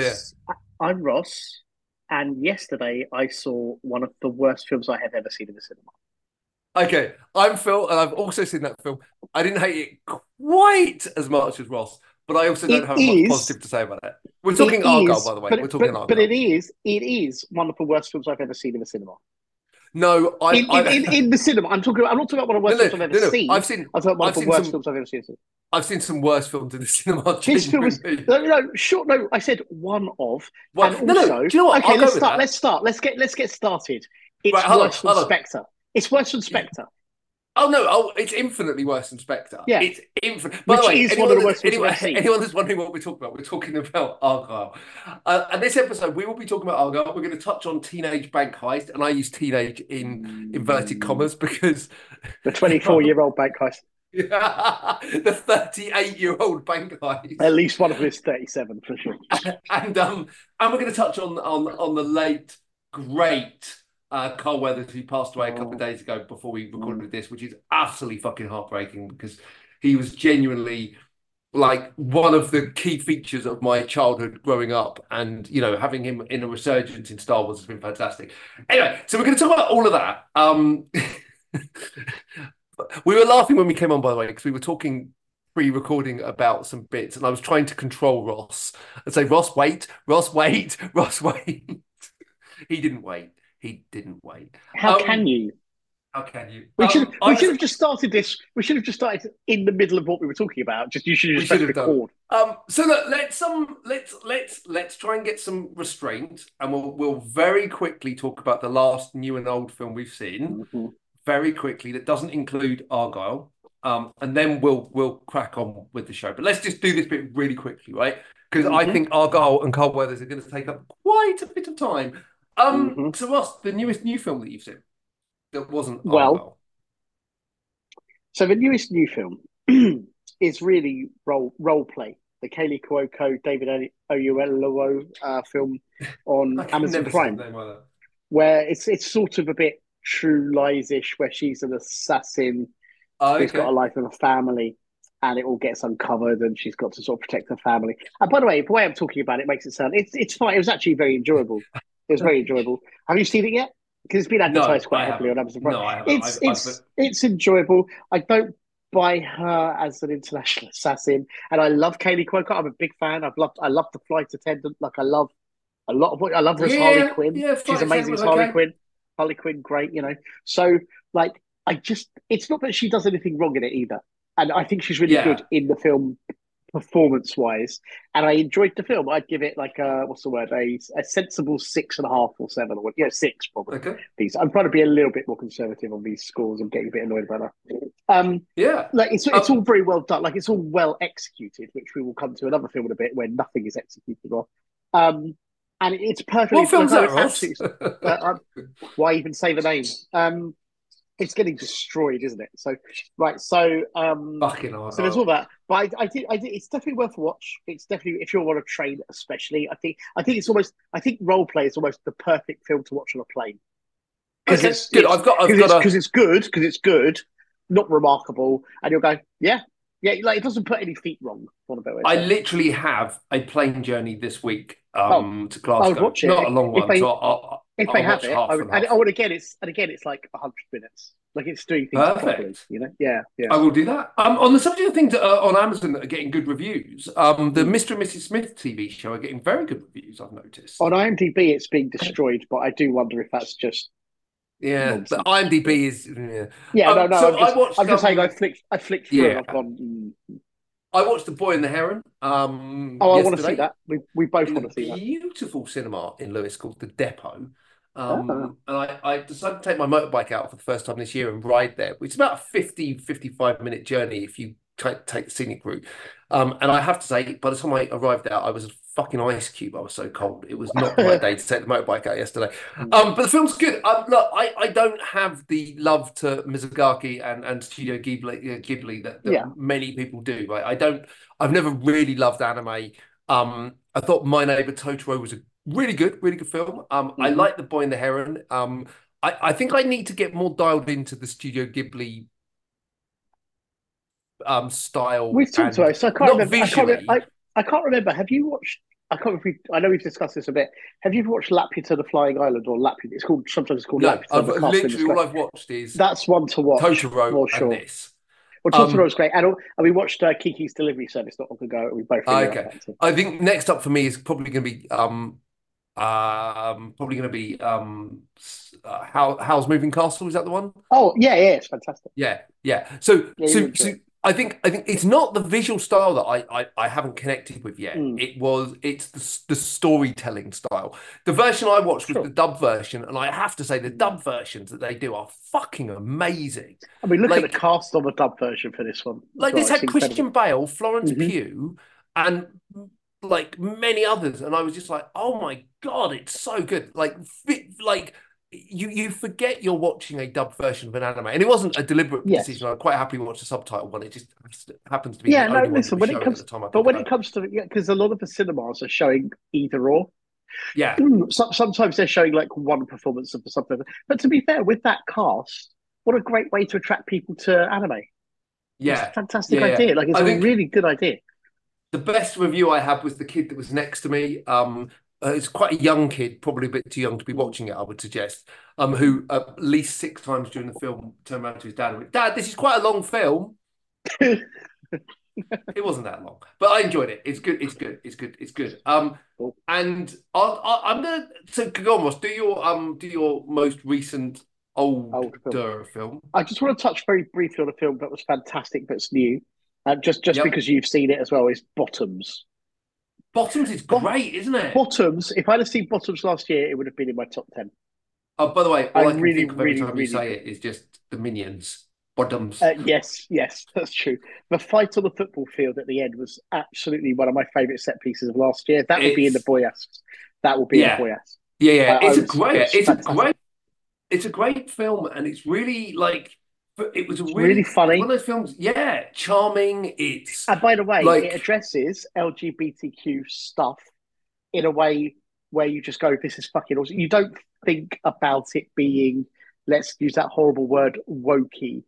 I'm Ross. I'm Ross, and yesterday I saw one of the worst films I have ever seen in the cinema. Okay, I'm Phil, and I've also seen that film. I didn't hate it quite as much as Ross, but I also don't It have is- much positive to say about it. We're talking It Argylle, is, by the way. But, We're talking but, Argylle. but it is, it is one of the worst films I've ever seen in the cinema. No, I, In, I, in, in, the cinema, I'm talking. About, I'm not talking about one of the worst no, films no, I've ever no, no. seen. I've seen, I'm talking about one I've of the worst some- films I've ever seen. I've seen some worse films in the cinema. This film was no, no, no, sure, no. I said one of, Well, and no, no, also, do you know what? okay, I'll let's start. Let's start. Let's get let's get started. It's Right, hold on, than on. Spectre. It's worse than Spectre. Oh no! Oh, it's infinitely worse than Spectre. Yeah. it's infinite. By Which the way, is one anyone of the worst anyone, anyone that's wondering what we're talking about, we're talking about Argylle. Uh, and this episode, we will be talking about Argylle. We're going to touch on teenage bank heist, and I use teenage in inverted commas because The 24 year old bank heist. the 38 year old bank heist. At least one of them is 37 for sure. and um, and we're going to touch on on on the late great uh, Carl Weathers, who passed away a couple of days ago before we recorded this, which is utterly fucking heartbreaking because he was genuinely like one of the key features of my childhood growing up, and you know having him in a resurgence in Star Wars has been fantastic. Anyway, so we're going to talk about all of that. Um, we were laughing when we came on, by the way, because we were talking pre-recording about some bits, and I was trying to control Ross and say, "Ross, wait, Ross, wait, Ross, wait." he didn't wait. He didn't wait. How Um, can you? How can you? We Um, should I we should have just started this. We should have just started in the middle of what we were talking about. Just you should have just should have done. Um, so look, let's um, let's let's let's try and get some restraint, and we'll we'll very quickly talk about the last new and old film we've seen, Mhm. very quickly. That doesn't include Argylle. Um, and then we'll we'll crack on with the show. But let's just do this bit really quickly, right? Because I Mhm. think Argylle and Carl Weathers are going to take up quite a bit of time. Um, Mhm. so what's the newest new film that you've seen that wasn't Well. So the newest new film is really role role play. The Kaley Cuoco, David Oyelowo uh, film on Amazon Prime, where it's it's sort of a bit True Lies-ish, where she's an assassin Oh, who's okay. got a life and a family, and it all gets uncovered, and she's got to sort of protect her family. And by the way, the way I'm talking about it makes it sound it's it's fine. It was actually very enjoyable. It was very enjoyable. Have you seen it yet? Because it's been advertised No, quite I heavily on Amazon Prime. No, I haven't. It's I've- I've- it's it's enjoyable. I don't buy her as an international assassin, and I love Kaley Cuoco. I'm a big fan. I've loved I love the flight attendant. Like I love a lot of what I love her as Yeah, Harley Quinn. yeah, She's amazing as Harley okay. Quinn. Harley Quinn, great. You know, so like I just it's not that she does anything wrong in it either, and I think she's really Yeah. good in the film performance wise and i enjoyed the film i'd give it like a what's the word a, a sensible six and a half or seven or what yeah six probably Okay. these. I'm trying to be a little bit more conservative on these scores. I'm getting a bit annoyed about that. Um, Yeah. like it's it's Um, all very well done. Like it's all well executed, which we will come to another film in a bit where nothing is executed well. Um, and it's perfectly. What film's that, Ross? uh, um, why even say the name? Um, it's getting destroyed, isn't it? So right, so um, Fucking hell. so there's all that, but I, I did, I did. It's definitely worth a watch. It's definitely if you want to train, especially. I think, I think it's almost. I think role play is almost the perfect film to watch on a plane. Okay, it's good. it's- I've got, I've because got it's, a. it's good, because it's good, not remarkable, and you'll go, yeah, yeah. Like it doesn't put any feet wrong. I literally have a plane journey this week um, to Glasgow. Not a long one. they- so I'll, if I'll they have it, I would, and oh, and again, it's and again, it's like hundred minutes. Like it's doing things Perfect. properly. You know, yeah, yeah. I will do that. Um, on the subject of things that are on Amazon that are getting good reviews, um, the. Mr. and Mrs. Smith TV show are getting very good reviews. I've noticed. On IMDb, it's being destroyed, but I do wonder if that's just yeah, nonsense. the IMDb is. Yeah. yeah. Um, no, no. so I'm just, I watched, I'm just um, saying. I flicked, I flicked through, and yeah. I've gone. Mm. I watched The Boy and the Heron. Um, Oh, I want to see that. We we both want to see that. beautiful cinema in Lewes called the Depot. Um, Ah. and I, I decided to take my motorbike out for the first time this year and ride there, It's about a 50, 55 minute journey if you t- take the scenic route. Um, and I have to say, by the time I arrived out, I was a fucking ice cube. I was so cold. It was not my day to take the motorbike out yesterday. Mm. Um, but the film's good. Um, look, I, I don't have the love to Miyazaki and, and Studio Ghibli, uh, Ghibli that, that Yeah. many people do. Right? I don't. I've never really loved anime. Um, I thought My Neighbor Totoro was a really good, really good film. Um, I Mhm. like The Boy and the Heron. Um, I, I think I need to get more dialed into the Studio Ghibli um, style. We've talked about it, so I can't remember. I can't, re- I, I can't remember. Have you watched? I can't remember. I know we've discussed this a bit. Have you watched Laputa the Flying Island or Laputa? It's called sometimes it's called no, Laputa. I've the Castle in the literally all I've watched is That's one to watch. Totoro for sure. and this. Well, Um, Totoro's great, and, and we watched uh, Kiki's Delivery Service not long ago. We both really Okay. liked that too. I think next up for me is probably going to be um um probably going to be um uh, How Howl's Moving Castle. Is that the one? Oh yeah, yeah, it's fantastic. Yeah, yeah. So, Yeah, so, so. I think I think it's not the visual style that I I, I haven't connected with yet. Mm. It was it's the the storytelling style. The version I watched was Sure. the dub version, and I have to say the dub versions that they do are fucking amazing. I mean, look Like- at the cast on the dub version for this one. Like this had It's incredible. Christian Bale, Florence Mhm. Pugh, and like many others, and I was just like, oh my god, it's so good. Like, like you you forget you're watching a dub version of an anime, and it wasn't a deliberate Yes. decision. I quite happily watched the subtitle one. It just happens to be Yeah, no, listen, when it comes- time But when it comes to yeah, because a lot of the cinemas are showing either or. yeah, Some, sometimes they're showing like one performance of something. But to be fair, with that cast, what a great way to attract people to anime. It's yeah. a fantastic Yeah, yeah. idea. Like it's I a think- really good idea. The best review I had was the kid that was next to me. Um, uh, it's quite a young kid, probably a bit too young to be watching it, I would suggest. Um, who at least six times during the film turned around to his dad and went, "Dad, this is quite a long film." It wasn't that long, but I enjoyed it. It's good. It's good. It's good. It's good. Um, and I'll, I'll, I'm gonna so go on, Ross. Do your um, do your most recent older Old film. film. I just want to touch very briefly on a film that was fantastic that's new. Uh, just just Yep. because you've seen it as well is Bottoms. Bottoms is great, isn't it? Bottoms. If I'd have seen Bottoms last year, it would have been in my top ten. Oh, by the way, all I, I really, think of every really, time really you say it is just the minions. Bottoms. Uh, yes, yes, that's true. The fight on the football field at the end was absolutely one of my favourite set pieces of last year. That would be in the Boyas. That would be Yeah. in the Boyas. Yeah, yeah, I it's a great, it's it's a great, it's a great film, and it's really like, but it was a really, really funny. one of those films. Yeah, charming. It's And by the way, Like- it addresses LGBTQ stuff in a way where you just go, "This is fucking awesome." You don't think about it being, let's use that horrible word, wokey.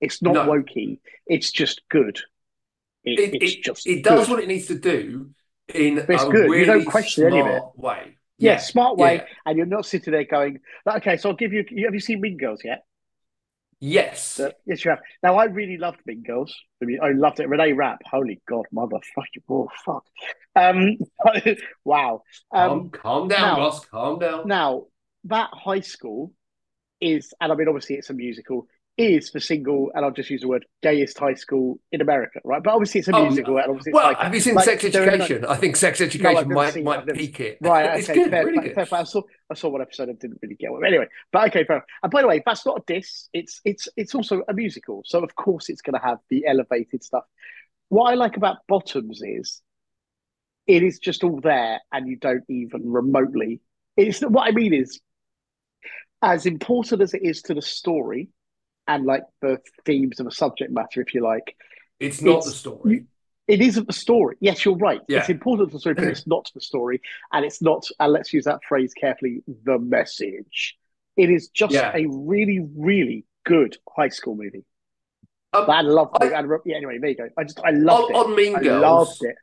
It's not No. wokey. It's just good. It, it, it's it, just it does good. what it needs to do in But it's a good. You really don't question any of it. smart way. Yeah, smart way, yeah. and you're not sitting there going, "Okay, so I'll give you." Have you seen Mean Girls yet? Yes. Yes, you have. Now, I really loved Mean Girls. I mean, I loved it. Renee Rapp, holy God, motherfucker, oh fuck. Um, wow. calm, Um, calm down, now- Ross. Calm down. now that high school is, and I mean, obviously, it's a musical. Is the single, and I'll just use the word gayest high school in America, right? But obviously, it's a Oh, musical, and obviously, well, like, have you seen like, Sex no- Education? I think Sex Education never might it. might peak it. Right, It's okay, good, fair, really fair, good. fair. I saw I saw one episode and didn't really get it. Anyway, but okay, fair. And by the way, that's not a diss. It's it's it's also a musical, so of course it's going to have the elevated stuff. What I like about Bottoms is it is just all there, and you don't even remotely. It's what I mean is as important as it is to the story and like the themes of the subject matter, if you like. It's not It's- the story. It isn't the story. Yes, you're right. Yeah. It's important to the story, but it's not the story. And it's not, and let's use that phrase carefully, the message. It is just Yeah. a really, really good high school movie. Um, I loved it. I- And, yeah, anyway, there you go. I just, I loved on, on Mean it. I Girls, loved it.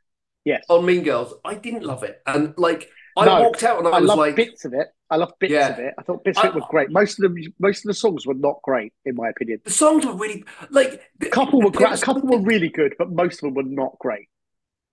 Yes. on Mean Girls, I didn't love it, and like I No, walked out and I, I was loved like, bits of it. I loved bits Yeah. of it. I thought bits of it were great. Most of them, most of the songs were not great, in my opinion. the songs were really like A couple were great. A couple were really good, but most of them were not great.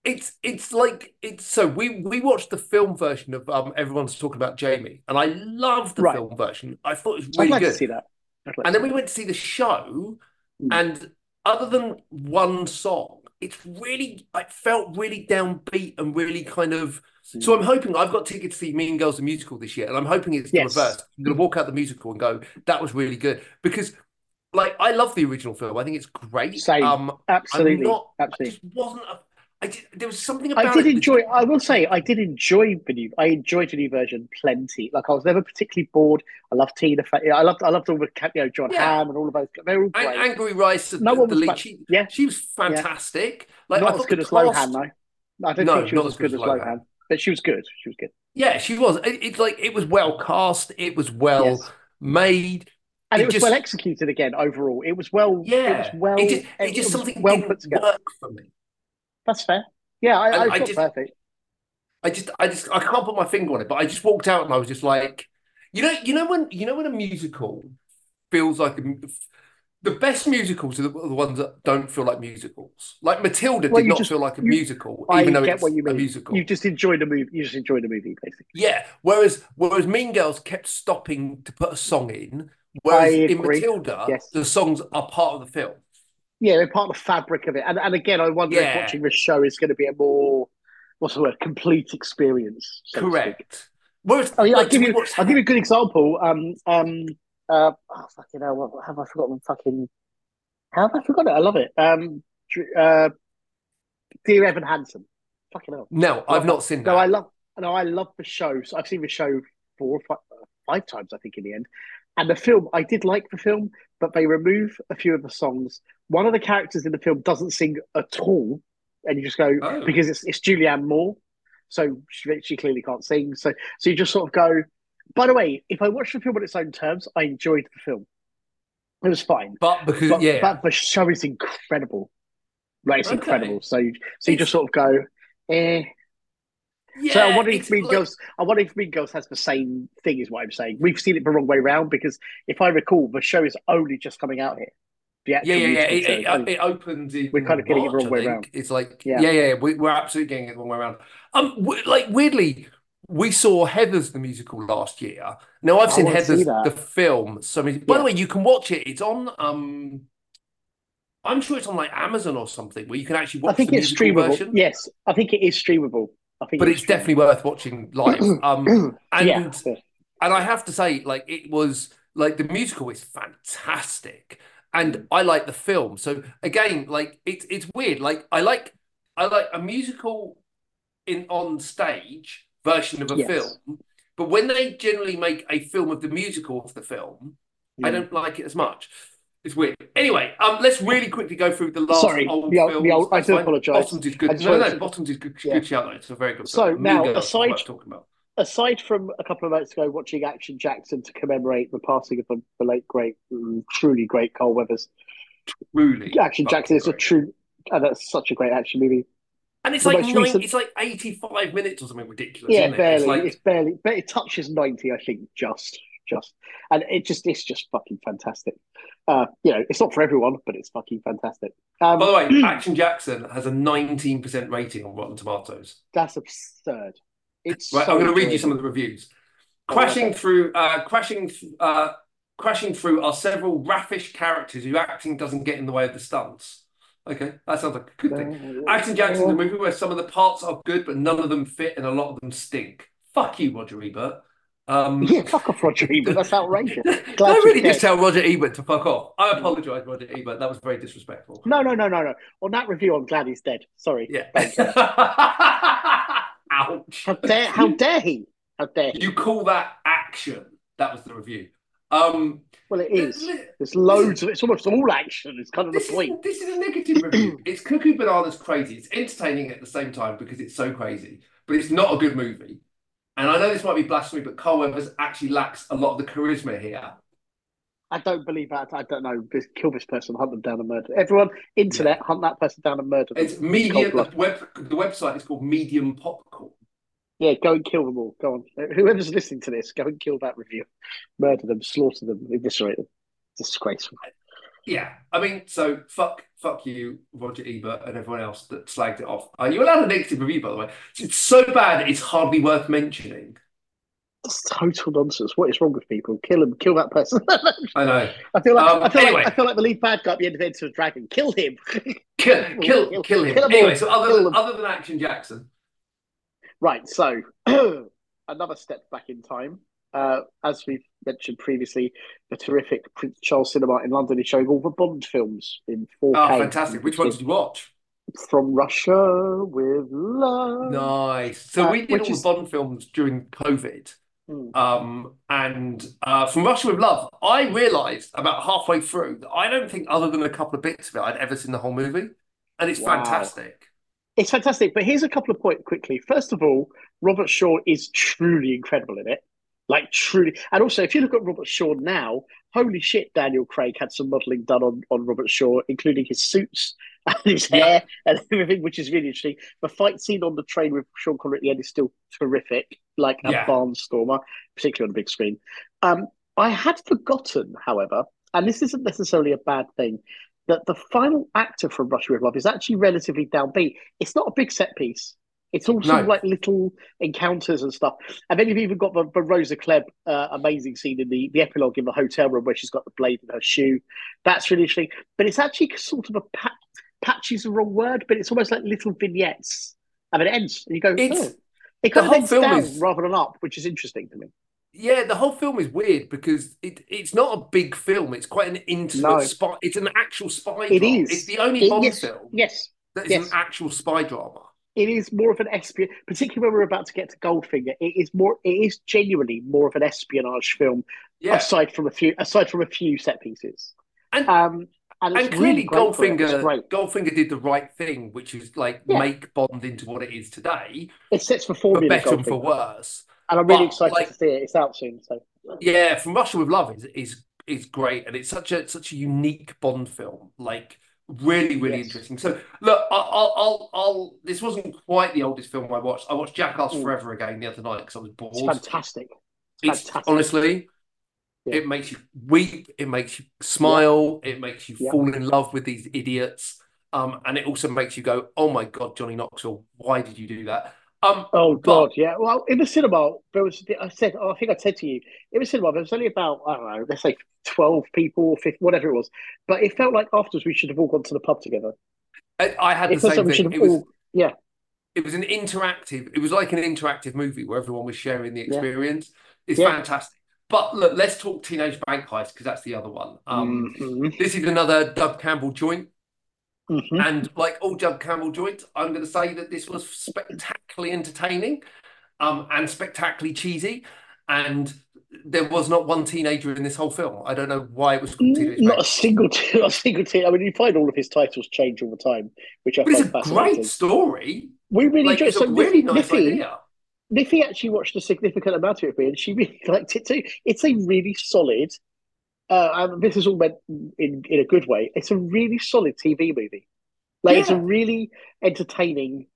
It's it's like it's so we we watched the film version of um everyone's talking about Jamie, and I loved the Right. film version. I thought it was I'd really like good. to see that. Like And then we went to see the show, Mm. and other than one song, it's really I felt really downbeat and really kind of. So I'm hoping I've got tickets to see Mean Girls the musical this year, and I'm hoping it's the reverse. I'm going to walk out the musical and go, "That was really good," because like I love the original film. I think it's great. Same. Um, Absolutely. I Absolutely. just wasn't. A, I did, there was something about I did that enjoy. I will say, I did enjoy the new. I enjoyed the new version plenty. Like I was never particularly bored. I loved Tina. I loved. I loved all the you know John Yeah. Hamm and all of those. They're all great. Angourie Rice, the, No one the was lead, bad. she, Yeah. she was fantastic. Like I Not as good as Lohan though. I don't No, think she not was as as good as Lohan, but she was good. She was good. Yeah, she was. It, it's like it was well cast. It was well Yes. made. and it, It was just- well executed again overall. It was well. Yeah, it was well. it just, it just something well put together. work for me. That's fair. Yeah, I, I, I just- perfect. I just, I just, I can't put my finger on it, but I just walked out and I was just like, you know, you know when, you know when a musical feels like a, the best musicals are the, the ones that don't feel like musicals. Like Matilda Well, did not just- feel like a you- musical, I even though it's a musical. You just enjoyed the movie. You just enjoyed the movie, basically. Yeah. Whereas, whereas Mean Girls kept stopping to put a song in, whereas in. Matilda, Yes. the songs are part of the film. Yeah, they're part of the fabric of it. And and again, I wonder Yeah. if watching this show is going to be a more what's the word complete experience. so. Correct. Whereas, I mean, I'll give you. I'll give you a good example. Um, um, uh, oh, fucking hell, what have I forgotten? Fucking, how have I forgotten it? I love it. Um, uh, Dear Evan Hansen. Fucking hell. No, I've not seen that. No, I love. No, I love the show. So I've seen the show four or five, five times, I think, in the end. And the film, I did like the film, but they remove a few of the songs. One of the characters in the film doesn't sing at all, and you just go Oh. because it's it's Julianne Moore, so she, she clearly can't sing. So so you just sort of go. By the way, if I watched the film on its own terms, I enjoyed the film. It was fine, But because but, yeah, but the show is incredible. Like it's Okay. incredible. So you so you just sort of go, eh. yeah, So I wonder if Mean like- Girls. I wonder if Mean Girls has the same thing. Is what I'm saying. We've seen it the wrong way round because if I recall, the show is only just coming out here. Yeah, yeah, yeah. It, it, it opens in We're kind of getting it the wrong way think. round. It's like, Yeah. yeah, yeah, we, we're absolutely getting it the wrong way around. Um, like weirdly, we saw Heathers the musical last year. Now I've seen wanna see Heathers the film. So by Yeah. the way, you can watch it. It's on. Um, I'm sure it's on like Amazon or something where you can actually watch. I think the it's streamable. version. Yes, I think it is streamable. I think But it's it's definitely worth watching live. Um, and yeah. and I have to say, like, it was like the musical is fantastic, and I like the film. So again, like, it's it's weird. Like, I like I like a musical in on stage version of a Yes. film, but when they generally make a film of the musical of the film, I don't like it as much. It's weird. Anyway, um, let's really quickly go through the last Sorry, old the old- the old- I do apologise. Bottoms is good. No, no, to- Bottoms is good. Yeah. Good shout. It's a very good. So film. now, Mean Girls is what I was aside- talking about. Aside from a couple of nights ago watching Action Jackson to commemorate the passing of the, the late great, mm, truly great Carl Weathers, Truly, Action Jackson is a true. And that's such a great action movie. And it's The like nine, recent- it's like 85 minutes or something ridiculous, Yeah, isn't it? barely. It's like It's barely, but it touches ninety, I think. Just, just, and it just, it's just fucking fantastic. Uh, you know, it's not for everyone, but it's fucking fantastic. Um, by the way, Action Jackson has a 19% rating on Rotten Tomatoes. that's absurd. It's Right, so I'm going to read you some of the reviews. Oh, Crashing okay. through, uh, crashing, uh, crashing through are several raffish characters whose acting doesn't get in the way of the stunts. Okay, that sounds like a good thing. Action Jackson's a movie where some of the parts are good, but none of them fit, and a lot of them stink. Fuck you, Roger Ebert. Um, Yeah, fuck off, Roger Ebert. That's outrageous. I really just tell Roger Ebert to fuck off? I apologise, Roger Ebert. That was very disrespectful. No, no, no, no, no. On that review, I'm glad he's dead. Sorry. Yeah. Ouch. How dare, how dare he? How dare he? You call that action? That was the review. Um, Well, it is. li- There's loads of. It's almost all action. It's kind of the This is, point. this is a negative review. It's Cuckoo Bananas crazy. It's entertaining at the same time because it's so crazy, but it's not a good movie. And I know this might be blasphemy, but Carl Weathers actually lacks a lot of the charisma here. I don't believe that. I don't know. Just kill this person, hunt them down and murder. Everyone, internet, hunt that person down and murder them. It's medium. The, web, the website is called Medium Popcorn. Yeah, go and kill them all. Go on. Whoever's listening to this, go and kill that review. Murder them, slaughter them, eviscerate them. Disgraceful. Yeah, I mean, so fuck, fuck you, Roger Ebert, and everyone else that slagged it off. Uh, you allowed a negative review, by the way. It's so bad, it's hardly worth mentioning. It's total nonsense. What is wrong with people? Kill them. Kill that person. I know. I feel like Um, I feel anyway. like I feel like the lead bad guy at the end of Enter the Dragon. Kill him. Kill, kill, kill him. Kill 'em Anyway, so other Kill than, other than Action Jackson, Right, so another step back in time. Uh, as we've mentioned previously, the terrific Prince Charles Cinema in London is showing all the Bond films in 4K. oh, fantastic. Which ones did you watch? From Russia with Love. Nice. So Uh, we did all is- the Bond films during COVID. Hmm. Um, and uh, from Russia with Love, I realised about halfway through that I don't think, other than a couple of bits of it, I'd ever seen the whole movie. And it's Wow. fantastic. It's fantastic, but here's a couple of points quickly. First of all, Robert Shaw is truly incredible in it. Like truly, and also if you look at Robert Shaw now, holy shit, Daniel Craig had some modelling done on on Robert Shaw, including his suits and his hair and everything, which is really interesting. The fight scene on the train with Sean Connery at the end is still terrific, like a Yeah. barnstormer, particularly on the big screen. Um, I had forgotten, however, and this isn't necessarily a bad thing, that the final actor from Russia with Love is actually relatively downbeat. It's not a big set piece. It's all sort of like little encounters and stuff. And then you've even got the, the Rosa Klebb uh, amazing scene in the, the epilogue in the hotel room where she's got the blade in her shoe. That's really interesting. But it's actually sort of a pat, patchy's the wrong word, but it's almost like little vignettes. And it ends. And you go, It's- oh. It kind the of whole ends film down is- rather than up, which is interesting to me. Yeah, the whole film is weird because it, it's not a big film. It's quite an intimate No. spy. It's an actual spy It drama. is. It's the only It- Bond yes, film yes. that is yes. an actual spy drama. it is more of an espionage, particularly when we're about to get to Goldfinger. It is more. It is genuinely more of an espionage film, Yeah, aside from a few, aside from a few set pieces. And- um, and, and clearly really great for it. It's Goldfinger. Goldfinger did the right thing, which is like Yeah. make Bond into what it is today, It sets for formula, better and for worse. And I'm really but, excited like- to see it. It's out soon, so Yeah, From Russia with Love is is is great, and it's such a such a unique Bond film. Like really, really Yes. interesting. So look, I'll, I'll, I'll. This wasn't quite the oldest film I watched. I watched Jackass Mm. Forever again the other night because I was bored. it's fantastic. It's fantastic. honestly, Yeah. it makes you weep, it makes you smile, it makes you Yeah. fall in love with these idiots. Um, and it also makes you go, "Oh my God, Johnny Knoxville, why did you do that?" Um, Oh But- God, yeah. Well, in the cinema, there was. I said, oh, I think I said to you, in the cinema, there was only about I don't know, let's say twelve people, or 50, whatever it was. But it felt like afterwards we should have all gone to the pub together. I, I had It the same thing. It was all. Yeah, it was an interactive. It was like an interactive movie where everyone was sharing the Yeah. experience. It's Yeah. fantastic. But look, let's talk Teenage Bank Heist because that's the other one. Um, Mhm, this is another Doug Campbell joint. Mhm. And like all Doug Campbell joints, I'm going to say that this was spectacularly entertaining, um, and spectacularly cheesy. And there was not one teenager in this whole film. I don't know why it was called Teenage Not a single, not a single team. I mean, you find all of his titles change all the time, which I But it's find a fascinating. great story. We really Like enjoyed. it's So a really nice Niffy, idea. Niffy actually watched a significant amount of it, and she really liked it too. It's a really solid. Uh, and this is all meant in in a good way. It's a really solid TV movie. Like it's a really entertaining,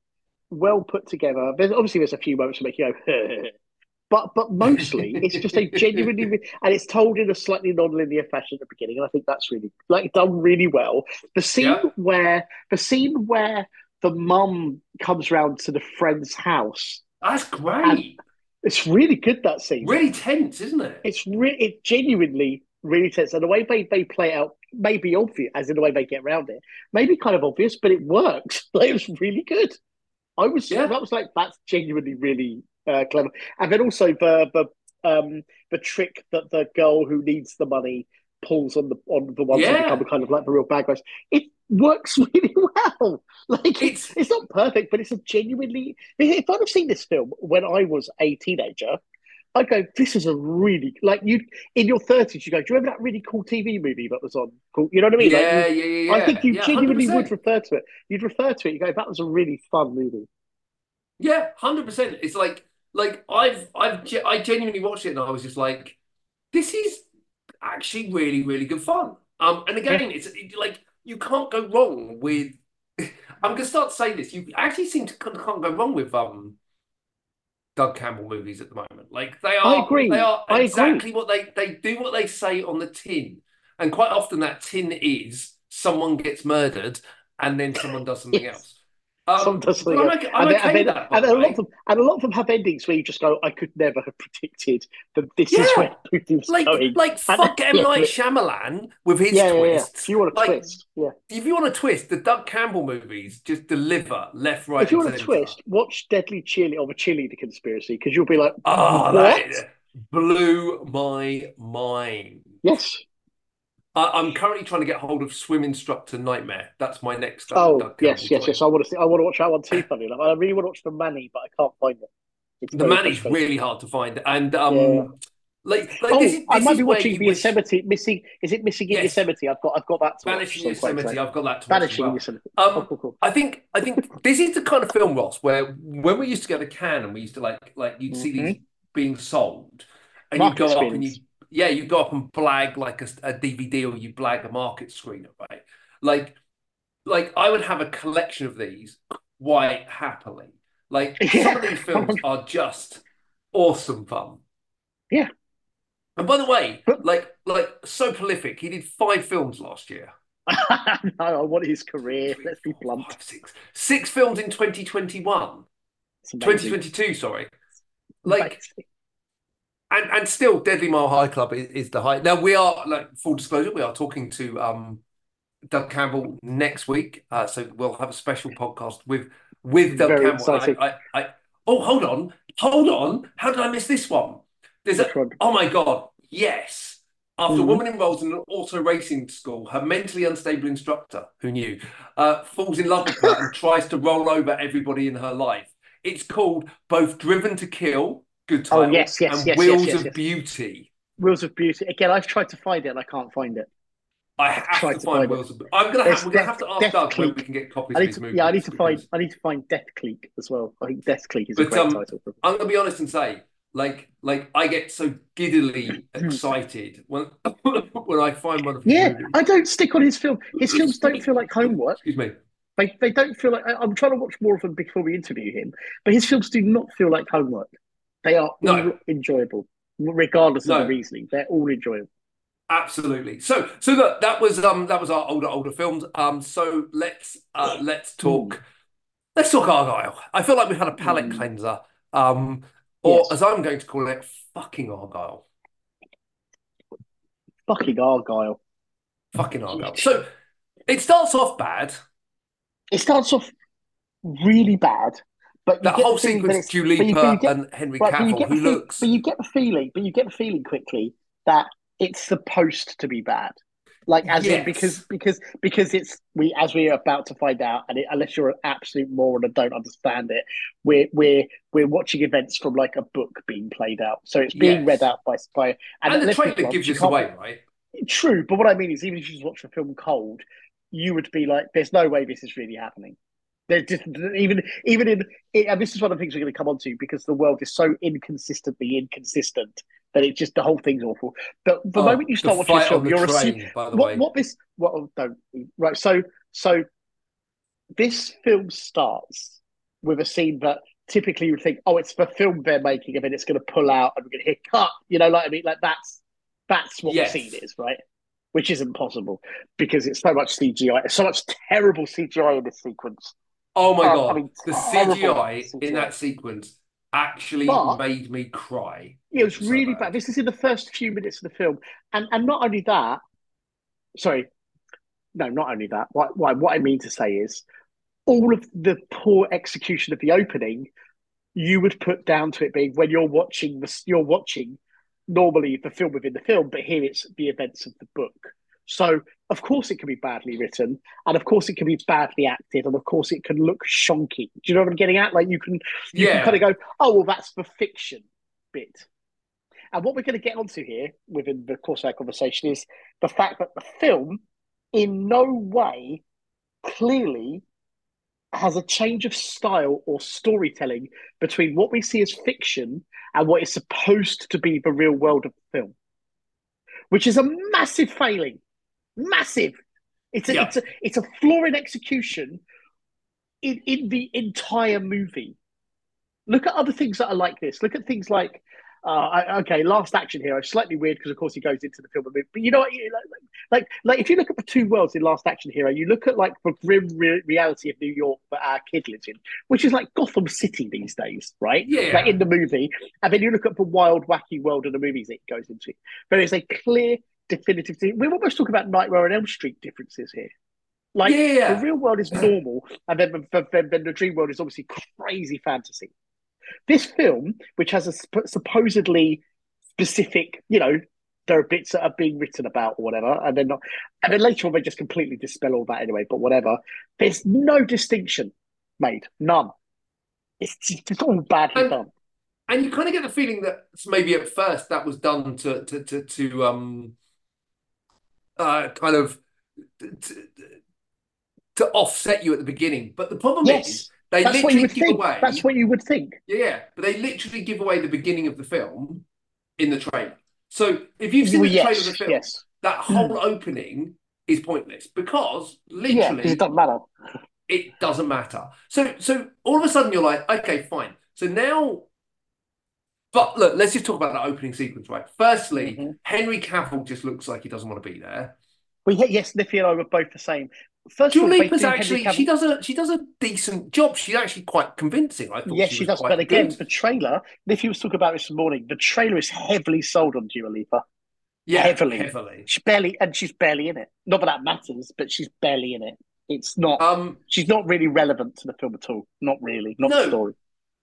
well put together. There's obviously there's a few moments to make you go, but but mostly it's just a genuinely and it's told in a slightly non-linear fashion at the beginning, and I think that's really like done really well. The scene Yeah. where the scene where the mum comes round to the friend's house, That's great. it's really good. That scene, Really tense, isn't it? it's re- it genuinely really tense, and the way they they play out may be obvious, as in the way they get around it, maybe kind of obvious, but it works. Like, it was really good. I was Yeah. that was like that's genuinely really uh, clever, and then also the the um the trick that the girl who needs the money pulls on the on the ones Yeah. that become kind of like the real bad guys. It works really well. Like it's It's it's not perfect, but it's a genuinely. If I'd have seen this film when I was a teenager, I'd go, "This is a really like you in your thirties." You go, "Do you remember that really cool TV movie that was on?" Cool, you know what I mean? Like, yeah, you- yeah, yeah, yeah. I think you yeah, genuinely 100%. would refer to it. You'd refer to it. You go, "That was a really fun movie." Yeah, hundred percent. It's like like I've I've I genuinely watched it and I was just like, this is actually really really good fun. Um, and again, it's it, like you can't go wrong with. I'm gonna start to say this. You actually seem to can't go wrong with um Doug Campbell movies at the moment. Like they are, agree. they are I exactly what they they do what they say on the tin, and quite often that tin is someone gets murdered and then someone does something Yes. else. Um, but I'm okay, I'm and, okay and, then, and a lot of them, and a lot of them have endings where you just go, "I could never have predicted that this is Yeah. where the movie was Like, going." like fuck M Night Shyamalan with his yeah, yeah, yeah. twists. If you want a Like, twist, yeah. If you want a twist, the Doug Campbell movies just deliver left, right, if you want a twist, watch Deadly Cheerleader or the Cheerleader Conspiracy because you'll be like, Oh, What? that blew my mind. "Yes, I, I'm currently trying to get hold of Swim Instructor Nightmare. That's my next. um, oh yes, yes, yes." I want to see. I want to watch that one too. Funny enough, I really want to watch the Manny, but I can't find it. It's The very man is really hard to find, and um, Yeah. like, like Oh, this is, I might is be watching the wish- Yosemite. Missing is it missing in Yes. Yosemite? I've got I've got that to. Vanishing Yosemite. I've got that to Vanishing well. Yosemite. Um, oh, cool, cool. I think I think this is the kind of film, Ross, where when we used to go to Cannes and we used to like like you'd see Mhm. these being sold, and Market you go up and you. Yeah, you go up and blag like a, a DVD or you blag a market screener, right? Like, like I would have a collection of these quite happily. Like some of these films are just awesome fun. Yeah. And by the way, like like so prolific, he did five films last year. no, I want his career. Let's be blunt. Five, six, six films in 2021. 2022, sorry. Like. And and still Deadly Mile High Club is, is the high. Now we are like full disclosure, we are talking to um Doug Campbell next week. Uh, so we'll have a special podcast with with Doug Very Campbell. I, I, I oh hold on, hold on. How did I miss this one? There's a oh my god, yes. After a Mhm. woman enrolls in an auto racing school, her mentally unstable instructor, who knew, uh, falls in love with her and tries to roll over everybody in her life. It's called Both Driven to Kill, good Oh, title, yes, yes, and yes, Wheels yes, yes, of. Beauty. Wheels of Beauty. Again, I've tried to find it and I can't find it. I have tried to to find find. Wheels of Beauty. I'm gonna have we're gonna have to ask Death Doug when Clique. we can get copies I of need to, movies. yeah, I need to find, I need to find Death Clique as well. I think Death Clique is a But, great um, title. I'm gonna be honest and say, like, like I get so giddily excited when when I find one of his yeah, movies. I don't stick on his film. His films don't feel like homework. Excuse me. They, they don't feel like. I, I'm trying to watch more of them before we interview him, but his films do not feel like homework. They are No. all enjoyable, regardless of No. the reasoning. They're all enjoyable. Absolutely. So, so look, that was um that was our older older films. Um, so let's uh let's talk let's talk Argylle. I feel like we've had a palate Mm. cleanser. Um, or Yes. as I'm going to call it, fucking Argylle. Fucking Argylle. Fucking Argylle. So it starts off bad. It starts off really bad, but you That get whole the that sequence, it's- Dua but you- but you Lipa get- and Henry Right, Cavill, who the looks but you get the feeling, but you get the feeling quickly that it's supposed to be bad. Like as in because because because it's we as we are about to find out, and it, unless you're an absolute moron and don't understand it, we're we're we're watching events from like a book being played out. So it's being Yes. read out by by and the let's be trailer gives you this away, right? True, but what I mean is, even if you just watch the film cold, you would be like, "There's no way this is really happening." There's just even even in and this is one of the things we're going to come on to because the world is so inconsistently inconsistent that it just the whole thing's awful. But the Oh, moment you start watching this film, you're assuming by the what way. what this what oh, don't right. So so this film starts with a scene that typically you would think, oh, it's for film they're making, and then it's going to pull out and we're going to hit cut. You know, like I mean, like that's that's what Yes. the scene is, right? Which isn't possible because it's so much CGI, it's so much terrible CGI in this sequence. Oh my god, I mean, the CGI in that sequence actually But- made me cry. It was So really bad. bad. This is in the first few minutes of the film, and and not only that. Sorry, no, not only that. What what, what I mean to say is, all of the poor execution of the opening, you would put down to it being when you're watching the you're watching normally the film within the film, but here it's the events of the book. So of course it can be badly written, and of course it can be badly acted, and of course it can look shonky. Do you know what I'm getting at? Like you can you Yeah. can kind of go, oh well, that's the fiction bit. And what we're going to get onto here within the course of our conversation is the fact that the film, in no way, clearly has a change of style or storytelling between what we see as fiction and what is supposed to be the real world of the film, which is a massive failing. Massive. It's a, Yeah. it's a, it's a flaw in execution in, in the entire movie. Look at other things that are like this. Look at things like, uh, I- okay, Last Action Hero. Slightly weird because, of course, he goes into the film a bit. But you know what? Like, like, like, if you look at the two worlds in Last Action Hero, you look at like the grim re- reality of New York that our kid lives in, which is like Gotham City these days, right? Yeah. Like in the movie, and then you look at the wild, wacky world of the movies it goes into. There is a clear, definitive thing. We're almost talking about Nightmare on Elm Street differences here. Like Yeah. the real world is normal, and then, then, then, the dream world is obviously crazy fantasy. This film, which has a sp- supposedly specific, you know, there are bits that are being written about or whatever, and then not, and then later on they just completely dispel all that anyway. But whatever, there's no distinction made, none. It's just it's all badly And- done. And you kind of get the feeling that maybe at first that was done to to to, to um uh kind of to, offset you at the beginning. But the problem Yes, is they That's literally give think. away That's what you would think. yeah, but they literally give away the beginning of the film in the trailer. So if you've seen Well, the yes, trailer of the film, yes. that whole opening is pointless because literally because it doesn't matter. it doesn't matter. So so all of a sudden you're like, okay, fine. So now, but look, let's just talk about that opening sequence, right? Firstly, Mhm. Henry Cavill just looks like he doesn't want to be there. Well, yeah, yes, Niffy and I were both the same. First of all, Julie they was do Henry actually Cavill- she does a she does a decent job. She's actually quite convincing. I thought Yes, she, she does. But again, good. the trailer, Niffy was talking about this morning, the trailer is heavily sold on Dua Lipa. yeah, heavily. heavily. She's barely, and she's barely in it. Not that that matters, but she's barely in it. It's not, Um, she's not really relevant to the film at all. Not really, not No. the story.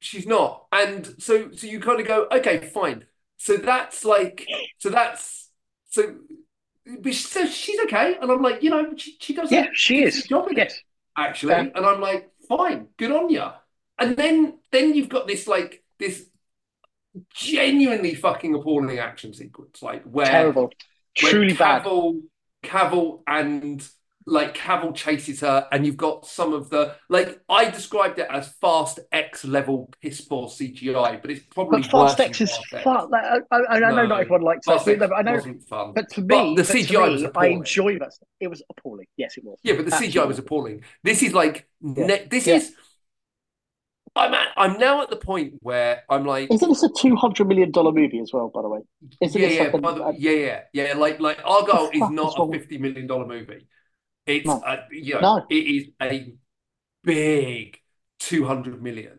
She's not, and so so you kind of go, okay, fine. So that's like, so that's so. But so she's okay, and I'm like, you know, she, she does. Yeah, she is. job it. Yes. actually. Yeah. And I'm like, fine, good on you. And then then you've got this like this genuinely fucking appalling action sequence, like where, Terrible. where Truly bad. Cavill, Cavill and like Cavill chases her, and you've got some of the like I described it as fast X level piss poor CGI, but it's probably But Fast X is Fast. Like, I, I, I know No. not everyone likes Fast. X I know, wasn't fun. but to me, the but to CGI was me, I enjoy that. stuff. It was appalling. Yes, it was. Yeah, but the CGI was appalling. This is like Yeah. ne- this Yeah. is. I'm at, I'm now at the point where I'm like, Isn't this a two hundred million dollar movie as well? By the way, isn't yeah, yeah, second- by the, yeah, yeah, yeah. Like, like Argo is not a fifty million dollar movie. It's, No. a, you know, No. it is a big two hundred million.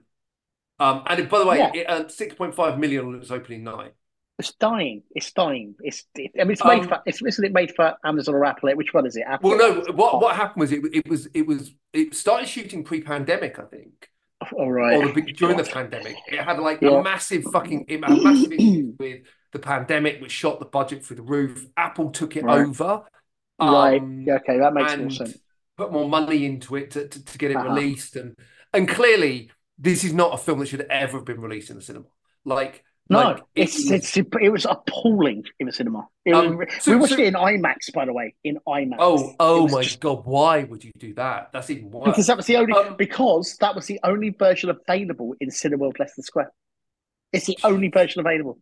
Um, and it, by the way, Yeah. it earned six point five million on its opening night. it's dying. It's dying. It's. It, I mean, it's made Um, for. It's isn't it made for Amazon or Apple? Which one is it? Apple. Well, no, what what happened was it it was it was it started shooting pre-pandemic, I think. All right. or the, during the pandemic. It had like Yeah. a massive fucking, it had massive issues with the pandemic, which shot the budget through the roof. Apple took it Right. over, right. um, Yeah. Okay. That makes more sense. put more money into it to, to, to get it Uh-huh. released. And and clearly, this is not a film that should ever have been released in the cinema. Like, No, like, it it's, it's it was appalling in the cinema. Um, was, so- we watched so- it in IMAX, by the way, in IMAX. oh, oh my just- god, why would you do that? That's even worse. Because that was the only Um, because that was the only version available in Cineworld Leicester Square. It's the only version available.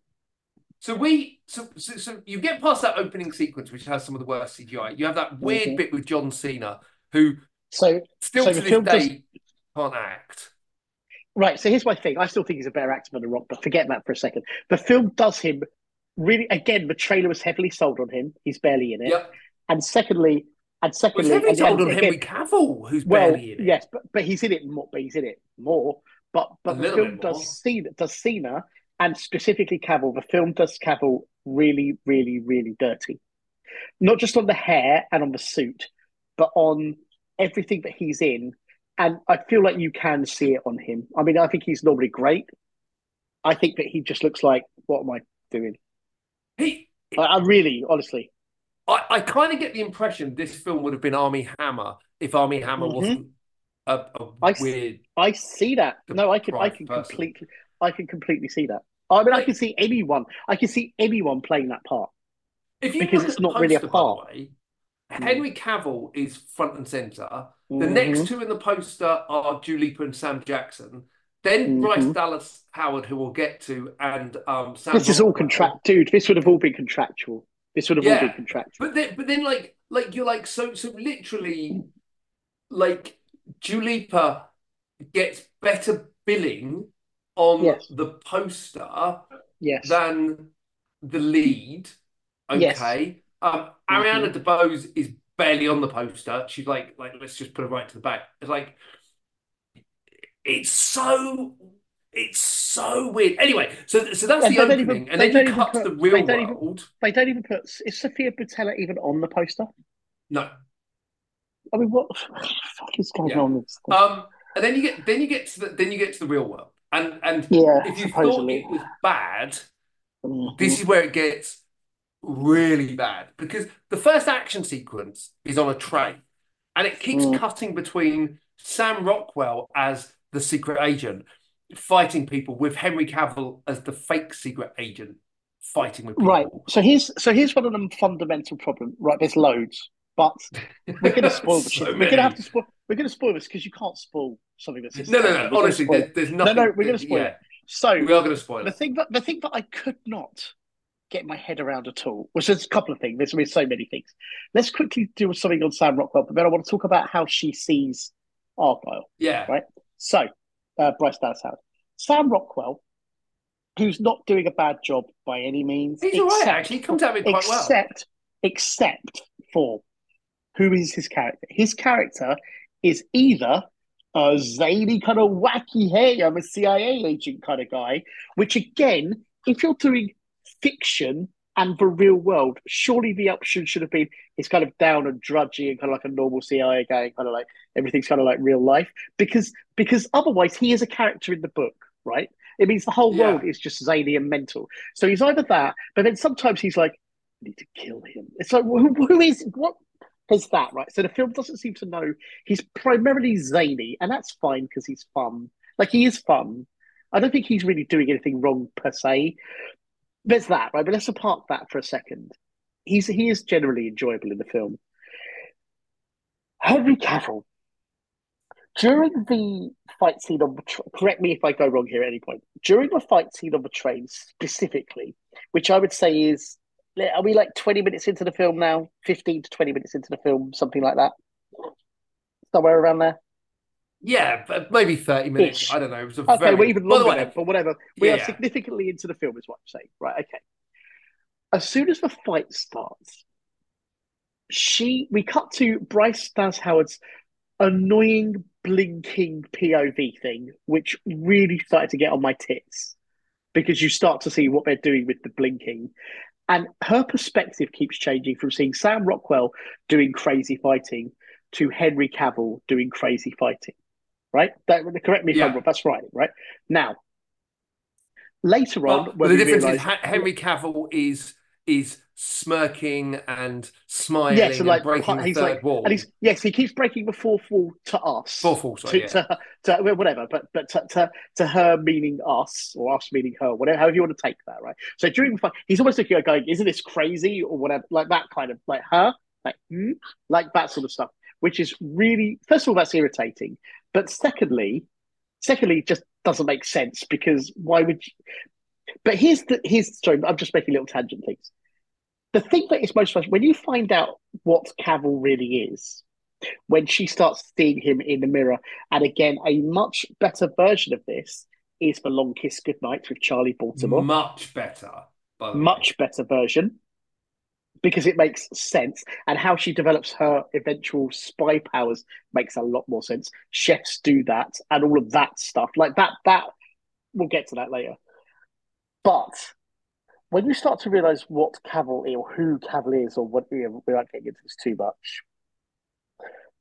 So we, so, so so you get past that opening sequence, which has some of the worst CGI. You have that weird Mhm. bit with John Cena, who So still So to this day does- can't act. right, so here's my thing. I still think he's a better actor than The Rock, but forget that for a second. The film does him really again. The trailer was heavily sold on him. He's barely in it. Yep. And secondly, and Well, secondly, it's heavily and on again- Henry Cavill, who's Well, barely in it. yes, but but he's in it more. But he's in it more. But A but the film does Cena does Cena and specifically Cavill. The film does Cavill really, really, really dirty. Not just on the hair and on the suit, but on everything that he's in. And I feel like you can see it on him. I mean, I think he's normally great. I think that he just looks like, what am I doing? He, I, I really, honestly, I, I kind of get the impression this film would have been Armie Hammer if Armie Hammer Mhm. wasn't a, a I weird. I see that. No, I can, I can person. completely, I can completely see that. I mean, I can see anyone. I can see anyone playing that part. If you Because it's the not really a part. way. Henry Cavill is front and center. The Mhm. next two in the poster are Julie and Sam Jackson. Then Bryce Mhm. Dallas Howard, who we'll get to, and um, Sam. This is all contract, dude. This would have all been contractual. This would have all been contractual. But then, but then, like, like you're like so, so literally, like, Dua Lipa gets better billing on Yes. the poster Yes. than the lead. Yes. Okay. Um, Ariana DeBose is barely on the poster. She's like, like, let's just put her right to the back. It's like, it's so, it's so weird. Anyway, so so that's And the opening, even- and they then you cut to the put- real they don't even- world. they don't even put. Is Sofia Boutella even on the poster? No. I mean, what the fuck is going Yeah. on? With this? Um, and then you get then you get to the then you get to the real world, and and yeah, if you supposedly. thought it was bad, Mhm. this is where it gets really bad because the first action sequence is on a train, and it keeps Mm. cutting between Sam Rockwell as the secret agent fighting people with Henry Cavill as the fake secret agent fighting with people. Right. So here's so here's one of them fundamental problems. Right. There's loads, but we're going to spoil the So shit. We're going to have to spoil. We're going to spoil this because you can't spoil something that's No, no, no. We're Honestly, there's, there's no, nothing. we're gonna spoil yeah, it. So we are going to spoil the it. thing that the thing that I could not get my head around at all. Which there's a couple of things. There's, there's so many things. Let's quickly do something on Sam Rockwell, but then I want to talk about how she sees Argylle. Yeah. Right. So, uh, Bryce Dallas Howard, Sam Rockwell, who's not doing a bad job by any means. He's all right, actually. He comes out it quite well. except, except for who is his character? His character is either a zany kind of wacky, hey, I'm a CIA agent kind of guy, which again, if you're doing fiction and the real world, surely the option should have been it's kind of down and drudgy and kind of like a normal CIA guy, kind of like everything's kind of like real life. Because because otherwise he is a character in the book, right? It means the whole Yeah. world is just zany and mental. So he's either that, but then sometimes he's like, I need to kill him. It's like who, who is what is that, right? So the film doesn't seem to know he's primarily zany, and that's fine because he's fun. Like he is fun. I don't think he's really doing anything wrong per se. There's that, right? But let's apart that for a second. He's he is generally enjoyable in the film. Henry Cavill, during the fight scene on the tra- correct me if I go wrong here at any point. During the fight scene on the train specifically, which I would say is are we like 20 minutes into the film now? 15 to 20 minutes into the film, something like that. Somewhere around there. Yeah, but maybe 30 minutes. Ish. I don't know. It was a Okay, very... we're even longer then, but whatever. We Yeah, are significantly into the film, is what I'm saying. Right, okay. As soon as the fight starts, she we cut to Bryce Dallas Howard's annoying blinking POV thing, which really started to get on my tits because you start to see what they're doing with the blinking. And her perspective keeps changing from seeing Sam Rockwell doing crazy fighting to Henry Cavill doing crazy fighting. Right? That, correct me if Yeah. I'm wrong. That's right. Right now, later on, when the difference realise- is Henry Cavill is is smirking and smiling yes, and and like breaking the third like, wall. and he's yes, he keeps breaking the fourth wall to us. Fourth wall, sorry, to, to, to well, whatever, but but to, to to her meaning us or us meaning her, whatever, however you want to take that, right? So during the fight, he's almost looking at going, "Isn't this crazy?" or whatever, like that kind of like her, like hmm? like that sort of stuff, which is really first of all that's irritating, but secondly, secondly, just doesn't make sense because why would? You... But here's the here's sorry, I'm just making little tangent things. The thing that is most frustrating when you find out what Cavill really is, when she starts seeing him in the mirror, and again, a much better version of this is the Long Kiss Goodnight with Charlie Baltimore. much better. The way. much better version because it makes sense and how she develops her eventual spy powers makes a lot more sense chefs do that and all of that stuff like that that we'll get to that later but when you start to realize what Cavill or who Cavill is or what you know, without getting into this too much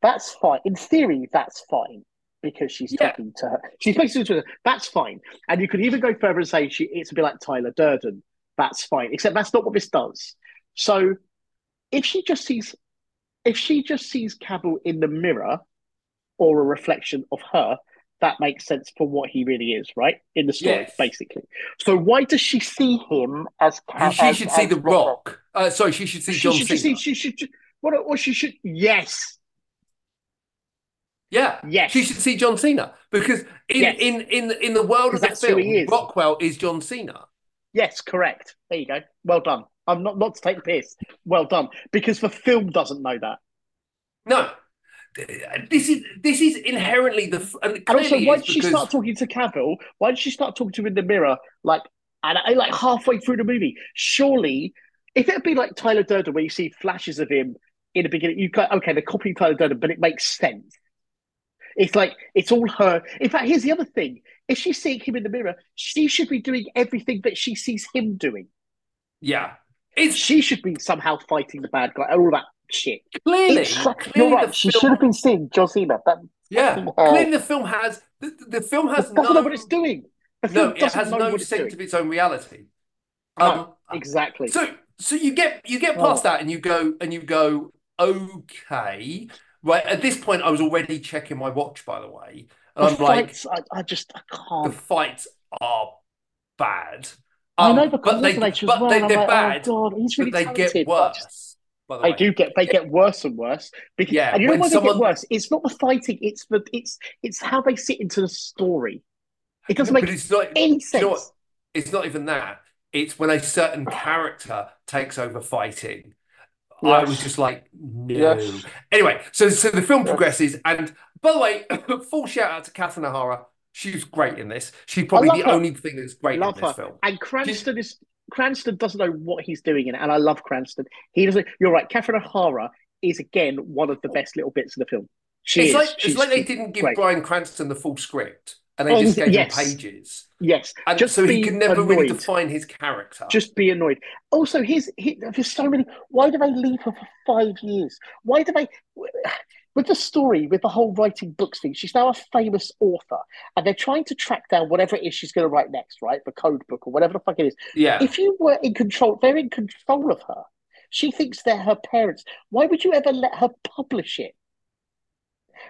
that's fine in theory that's fine because she's Yeah. talking to her she's basically to her, that's fine and you could even go further and say she it's a bit like Tyler Durden that's fine. Except that's not what this does. So if she just sees if she just sees Cavill in the mirror or a reflection of her, that makes sense for what he really is, right? In the story, Yes. basically. So why does she see him as she as- should see as The Rockwell? Rock. Uh, sorry, she should see She John should Cena. see she should what or she should yes. Yeah, Yes. She should see John Cena because in Yes. in in in the world of the Because that's who film, is. Rockwell is John Cena. Yes, correct. There you go. Well done. I'm not not to take the piss. Well done. Because the film doesn't know that. No, Uh, this is this is inherently the and, And also, why did she because- start talking to Cavill? Why did she start talking to him in the mirror, like, and I, like halfway through the movie? Surely, if it'd be like Tyler Durden, where you see flashes of him in the beginning, you go, okay, they're copying Tyler Durden, but it makes sense. It's like it's all her. In fact, here's the other thing: if she's seeing him in the mirror, she should be doing everything that she sees him doing. Yeah, it's She should be somehow fighting the bad guy and all that shit. clearly, It's, you're right. She film- should have been seeing John Cena. That Yeah, fucking clearly the film has the, the film has it doesn't no know what it's doing. The no, it has no sense of its own reality. No, Um, exactly. So so you get you get past Oh. that and you go and you go okay right at this point I was already checking my watch by the way and the I'm like fights, I, I just I can't. The fights are bad I Um, know the but they, but as well, they, they're like, bad Oh God, he's really but they talented. get but just- worse by the They way do get they get worse and worse. Because, Yeah, and you know why they get worse? It's not the fighting. It's the it's it's how they sit into the story. It doesn't No, make it's not any do you know sense. it's not even that It's when a certain character takes over fighting. I Yes. was just like, no. Yes. Anyway, so so the film Yes. progresses, and by the way, full shout out to Catherine O'Hara. She was great in this. She's probably the her. only thing that's great in this her. film. And Cranston is Cranston doesn't know what he's doing in it, and I love Cranston. He doesn't. You're right. Catherine O'Hara is again one of the best little bits of the film. She it's is. like it's like they didn't give great. Bryan Cranston the full script, and they Oh, just gave yes. him pages, Yes, and just so he could never really define his character. Just be annoyed. Also, his, his there's so many. Why do they leave her for five years? Why do they? With the story, with the whole writing books thing, she's now a famous author, and they're trying to track down whatever it is she's going to write next, right? The code book or whatever the fuck it is. yeah, If you were in control, they're in control of her. She thinks they're her parents. Why would you ever let her publish it?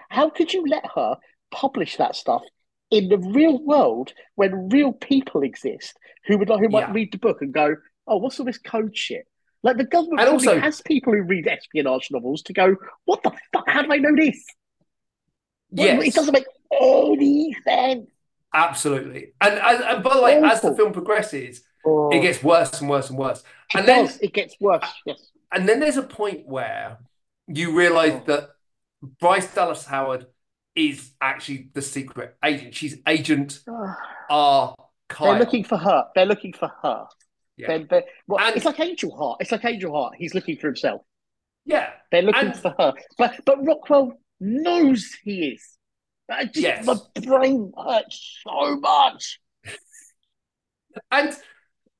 How could you let her publish that stuff in the real world when real people exist who would like who might Yeah. read the book and go, "Oh, what's all this code shit?" Like the government And also- has people who read espionage novels to go, "What the fuck? How do I know this?" Yes, it doesn't make any sense. absolutely. And, and and by the way, as the film progresses, Oh, it gets worse and worse and worse. it and then. It gets worse. Yes. and then there's a point where you realize Oh. that Bryce Dallas Howard is actually the secret agent. She's Agent R. Kyle. They're looking for her. They're looking for her. Yeah. They're, they're, well, And- it's like Angel Heart. It's like Angel Heart. He's looking for himself. yeah, They're looking And- for her. But but Rockwell knows he is. I just, Yes. My brain hurts so much. and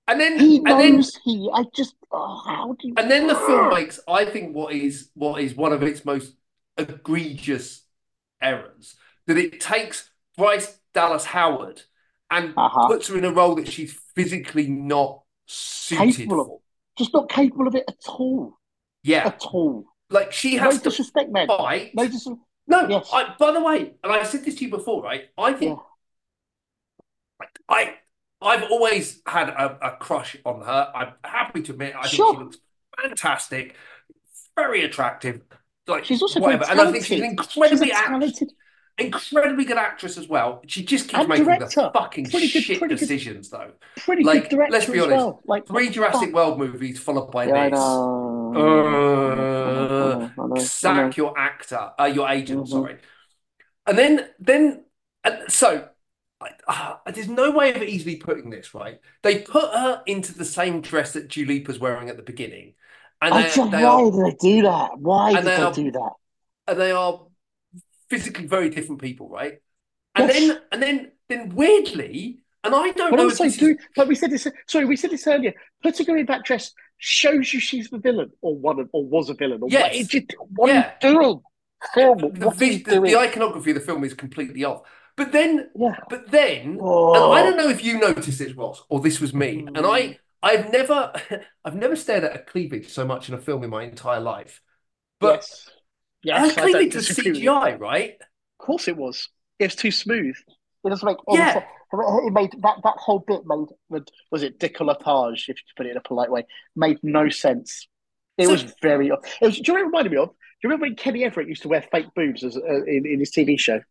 and then He and then knows he. I just. Oh, how do you? and then the film makes, I think, what is what is one of its most egregious errors that it takes Bryce Dallas Howard and Uh-huh. puts her in a role that she's physically not suited Capable of- for. just not capable of it at all. Yeah, At all. like she No has to disrespect, man. fight. No disrespect. No, Yes. I, by the way, and I said this to you before, right? I think I I've always had a, a crush on her. I'm happy to admit, I think she looks fantastic, very attractive. Like She's also whatever, and I think she's an incredibly She's talented. Incredibly good actress as well. She just keeps And making director. the fucking Pretty good- shit pretty good- decisions, though. Pretty Like, good director let's be as honest, well. Like Three Jurassic fuck? World movies followed by Yeah, this. Uh, I know, I know. sack your actor, uh, your agent, Mhm. sorry. And then, then, and so I, ah, there's no way of easily putting this right. They put her into the same dress that Dua Lipa's wearing at the beginning, and I they, just, they why are did they do that? Why And did they they are- do that? and they are physically very different people, right? And Yes. then, and then, then weirdly, and I don't But know also, do is, but we said this. Sorry, we said this earlier. Putting her in that dress shows you she's the villain, or one of, or was a villain. Or Yes. what, just, what Yeah. are you doing? Film. the, What are vis- you the, the iconography of the film is completely off. But then, yeah. but then, Oh. I don't know if you noticed this, Ross, or this was me. Hmm. And I, I've never, I've never stared at a cleavage so much in a film in my entire life. But yes, yes, her I don't was disagree with. CGI, right? Of course, it was. It was too smooth. It doesn't make any Yeah. sense. It made that that whole bit made was it décolletage, if you put it in a polite way, made no sense. It So- was very. It was. Do you know what it reminded me of? Do you remember when Kenny Everett used to wear fake boobs as, uh, in in his TV show?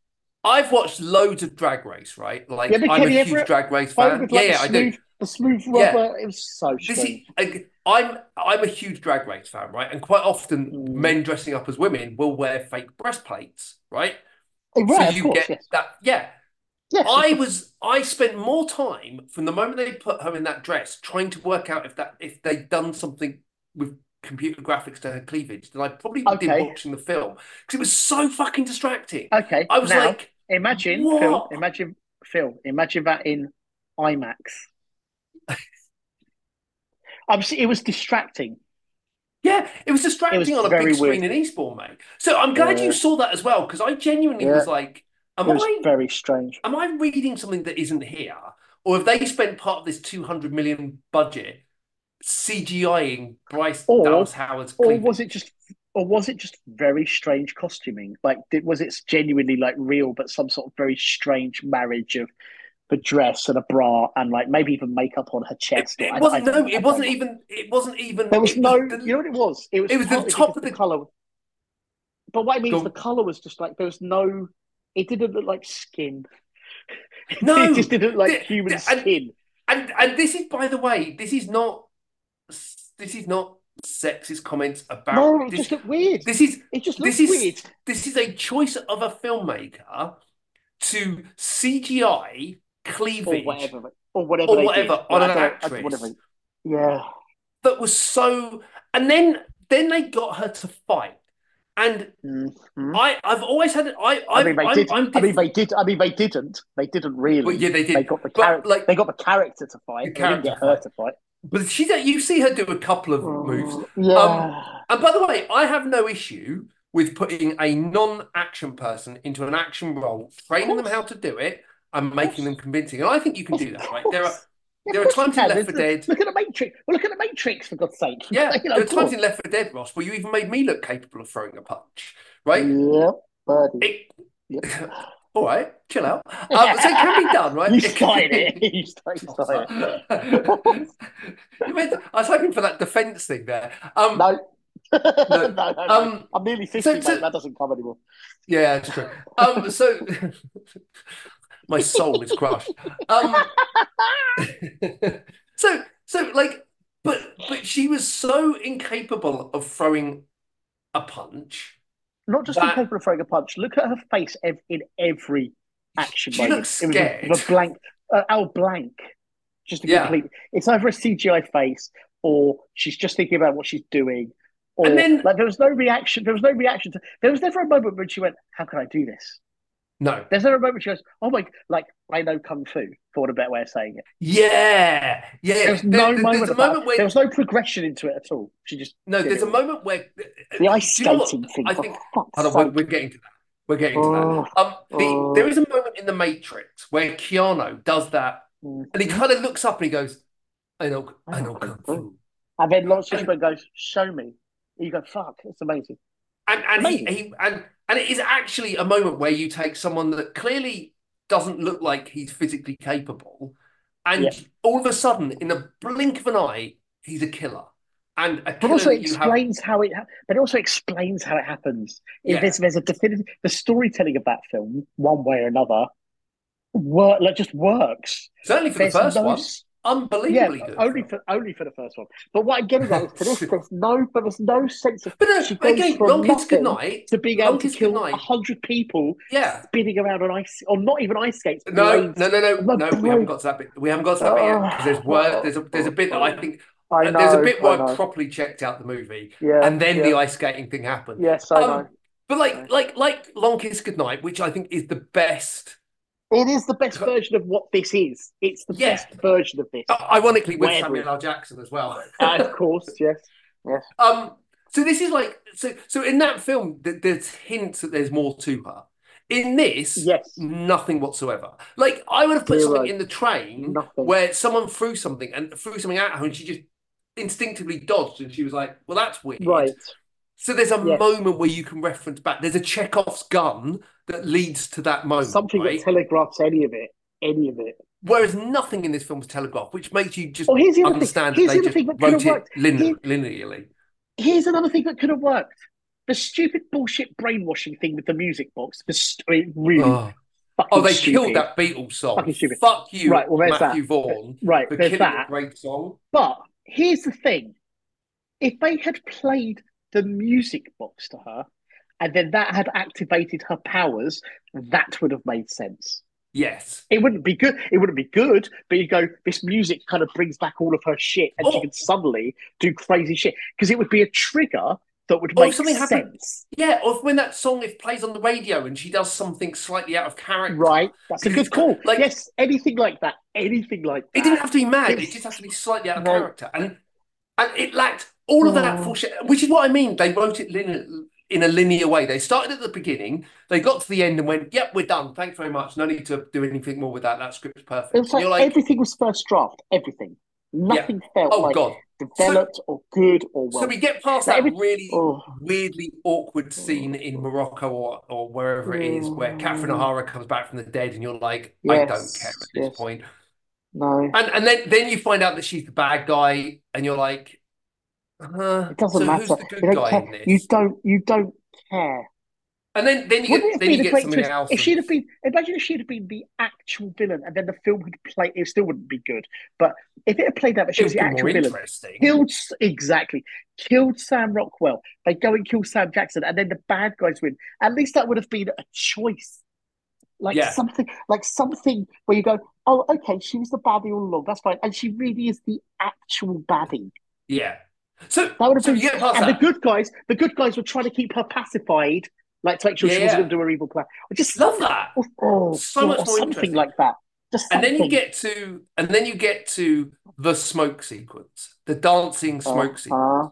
I've watched loads of Drag Race, right? Like Yeah, I'm a huge Everett, Drag Race fan. with, Yeah, like, yeah, the I do. Smooth, The smooth Yeah. rubber. It was so This strange. is, I- I'm I'm a huge Drag Race fan, right? And quite often, Mm. men dressing up as women will wear fake breastplates, right? Oh, So right, of you course, get yes. that. Yeah, Yes, I was I spent more time from the moment they put her in that dress trying to work out if that if they'd done something with computer graphics to her cleavage than I probably did Okay. watching the film because it was so fucking distracting. okay. I was now, like, imagine what? Phil. Imagine Phil. Imagine that in IMAX. I'm. It was distracting. yeah, it was distracting on a big screen weird. in Eastbourne, mate. So I'm glad Yeah. you saw that as well because I genuinely Yeah. was like, am It was I very strange. am I reading something that isn't here, or have they spent part of this 200 million budget CGIing Bryce Or- Dallas Howard's Or was it just? Or was it just very strange costuming? Like, did, was it genuinely like real, but some sort of very strange marriage of the dress and a bra and like maybe even makeup on her chest? it I- wasn't no, it wasn't even. It wasn't even. There was no. the- you know what it was? It was. It was the top of the- color. But what I mean is the color was just like there was no. It didn't look like skin. No, it just didn't look like the- human the- and- skin. and and this is by the way, this is not this is not sexist comments about No, it this, just looked weird. this is It just this looks is- weird. this is a choice of a filmmaker to CGI Or whatever. Or whatever. Or whatever, did. on an actress. Whatever. Yeah. that was so and then then they got her to fight. And Mhm. I, I've always had it. I, I I, mean, they I'm, did, I'm I mean, they did. I mean, they didn't. They didn't really. Yeah, they did. They got the character. like- they got the character to fight. The They didn't get character her to fight. but she, you see her do a couple of moves. Oh, yeah. And by the way, I have no issue with putting a non-action person into an action role, training them how to do it, and making them convincing. And I think you can do that, right? There are. There are times in. Left For There's- Dead. Look at the Matrix. Well, look at the Matrix for God's sake. yeah, You know, there are times in Left For Dead, Ross, where you even made me look capable of throwing a punch, right? Yeah, buddy. It, Yep. all right, chill out. Um, so it can be done, right? You started it. You started, started it. I was hoping for that defense thing there. Um, No. no, no, no. um, I'm nearly 50, so- mate. so- That doesn't come anymore. Yeah, that's true. Um, so my soul is crushed. Um, so so like, but but she was so incapable of throwing a punch. Not just That- incapable of throwing a punch. Look at her face ev- in every action She moment. looks It was a- scared. it was a blank. Uh, oh, blank. Just a Yeah. complete. It's either a CGI face or she's just thinking about what she's doing. Or And then- like there was no reaction. There was no reaction to. There was never a moment when she went, "How can I do this?" No. There's never a moment she goes, "Oh my!" Like I know kung fu. For want a better way of saying it. Yeah, yeah. There was no there- moment. there's about- moment where there was no progression into it at all. She just no. There's a moment where the ice Do you know skating thing. I think- fuck's Hold on, we're, we're getting to that. We're getting to Oh, that. Um, the, oh. there is a moment in the Matrix where Keanu does that, Mm. and he kind of looks up and he goes, "I know, I know kung fu." And then Laurence Fishburne goes, "Show me." You go, "Fuck, it's amazing." And and he, he and and it is actually a moment where you take someone that clearly doesn't look like he's physically capable, and Yeah. all of a sudden, in a blink of an eye, he's a killer. And a But also you have explains how it. ha- But it also explains how it happens. If Yeah. There's there's a definitive. The storytelling of that film, one way or another, work like just works. certainly for the first no one, unbelievably yeah, good. only for only for the first one. But what I'm getting at is, but also there's no, but there's no sense of But no, she goes again, Long Kiss nothing Goodnight. to being able to kill a hundred people Yeah. spinning around on ice, or not even ice skates. No, no, no, no, no. We haven't got to that bit. We haven't got to that bit yet there's Oh, word. There's a there's a bit that I think I know. there's a bit where I I properly checked out the movie, Yeah, and then the ice skating thing happened. Yes, I Um, know. But like like like Long Kiss Goodnight, which I think is the best. It is the best version of what this is. It's the Yeah. best version of this. uh, Ironically, with. Samuel L. Jackson as well. Uh, of course, yes. Yes. Um, so this is like so. So in that film, th- there's hints that there's more to her. In this, Yes. nothing whatsoever. Like I would have put Zero. something in the train Nothing. where someone threw something and threw something at her, and she just instinctively dodged, and she was like, "Well, that's weird." Right. So there's a Yes. moment where you can reference back. There's a Chekhov's gun that leads to that moment, Something right? that telegraphs any of it. Any of it. Whereas nothing in this film is telegraphed, which makes you just Oh, here's the other thing. understand Here's that the they thing just have wrote it lin- Here- linearly. Here's another thing that could have worked. The stupid bullshit brainwashing thing with the music box The st- really Oh. oh fucking Oh, they stupid. killed that Beatles song. Fucking stupid. Fuck you, Right, well, there's Matthew that. Vaughn, Right, for there's killing that. a great song. But here's the thing: if they had played the music box to her, and then that had activated her powers, that would have made sense. Yes. It wouldn't be good. It wouldn't be good, but you go, this music kind of brings back all of her shit, and she Oh. can suddenly do crazy shit because it would be a trigger that would oh, Or make something sense, happened- Yeah, or when that song if plays on the radio and she does something slightly out of character. right? That's a good call. like- yes, anything like that. Anything like that. It didn't have to be mad. It It's- just has to be slightly out of No. character, and and it lacked all of that Oh. shit. Which is what I mean. They wrote it linear, in a linear way. They started at the beginning, they got to the end, and went, "Yep, we're done. Thanks very much. No need to do anything more with that. That script's perfect." It was like, You're like, everything was first draft. Everything. Nothing felt "Oh like god." developed or good or well. So we get past Like that every- really Oh. weirdly awkward scene in Morocco or, or wherever it is, where Catherine Mm. O'Hara comes back from the dead, and you're like, I don't care at this point. No, And and then then you find out that she's the bad guy, and you're like, uh, it doesn't so matter. the good You don't guy care. in this? You don't. You don't care. And then then you Wouldn't get then you the get something else. if she'd have been? Imagine if she'd have been the actual villain, and then the film had played. It still wouldn't be good. But if it had played out that she it was the actual villain, killed exactly killed Sam Rockwell. They go and kill Sam Jackson, and then the bad guys win. At least that would have been a choice, like Yeah. something, like something where you go, "Oh, okay, she was the baddie all along. That's fine," and she really is the actual baddie. Yeah. So That would have so been. you get past and that. the good guys, the good guys were trying to keep her pacified, like to make sure she wasn't going to do her evil plan. I just Love that. Oh, oh, So God, much or more something like that. Just And then you get to and then you get to the smoke sequence, the dancing smoke sequence. Uh-huh.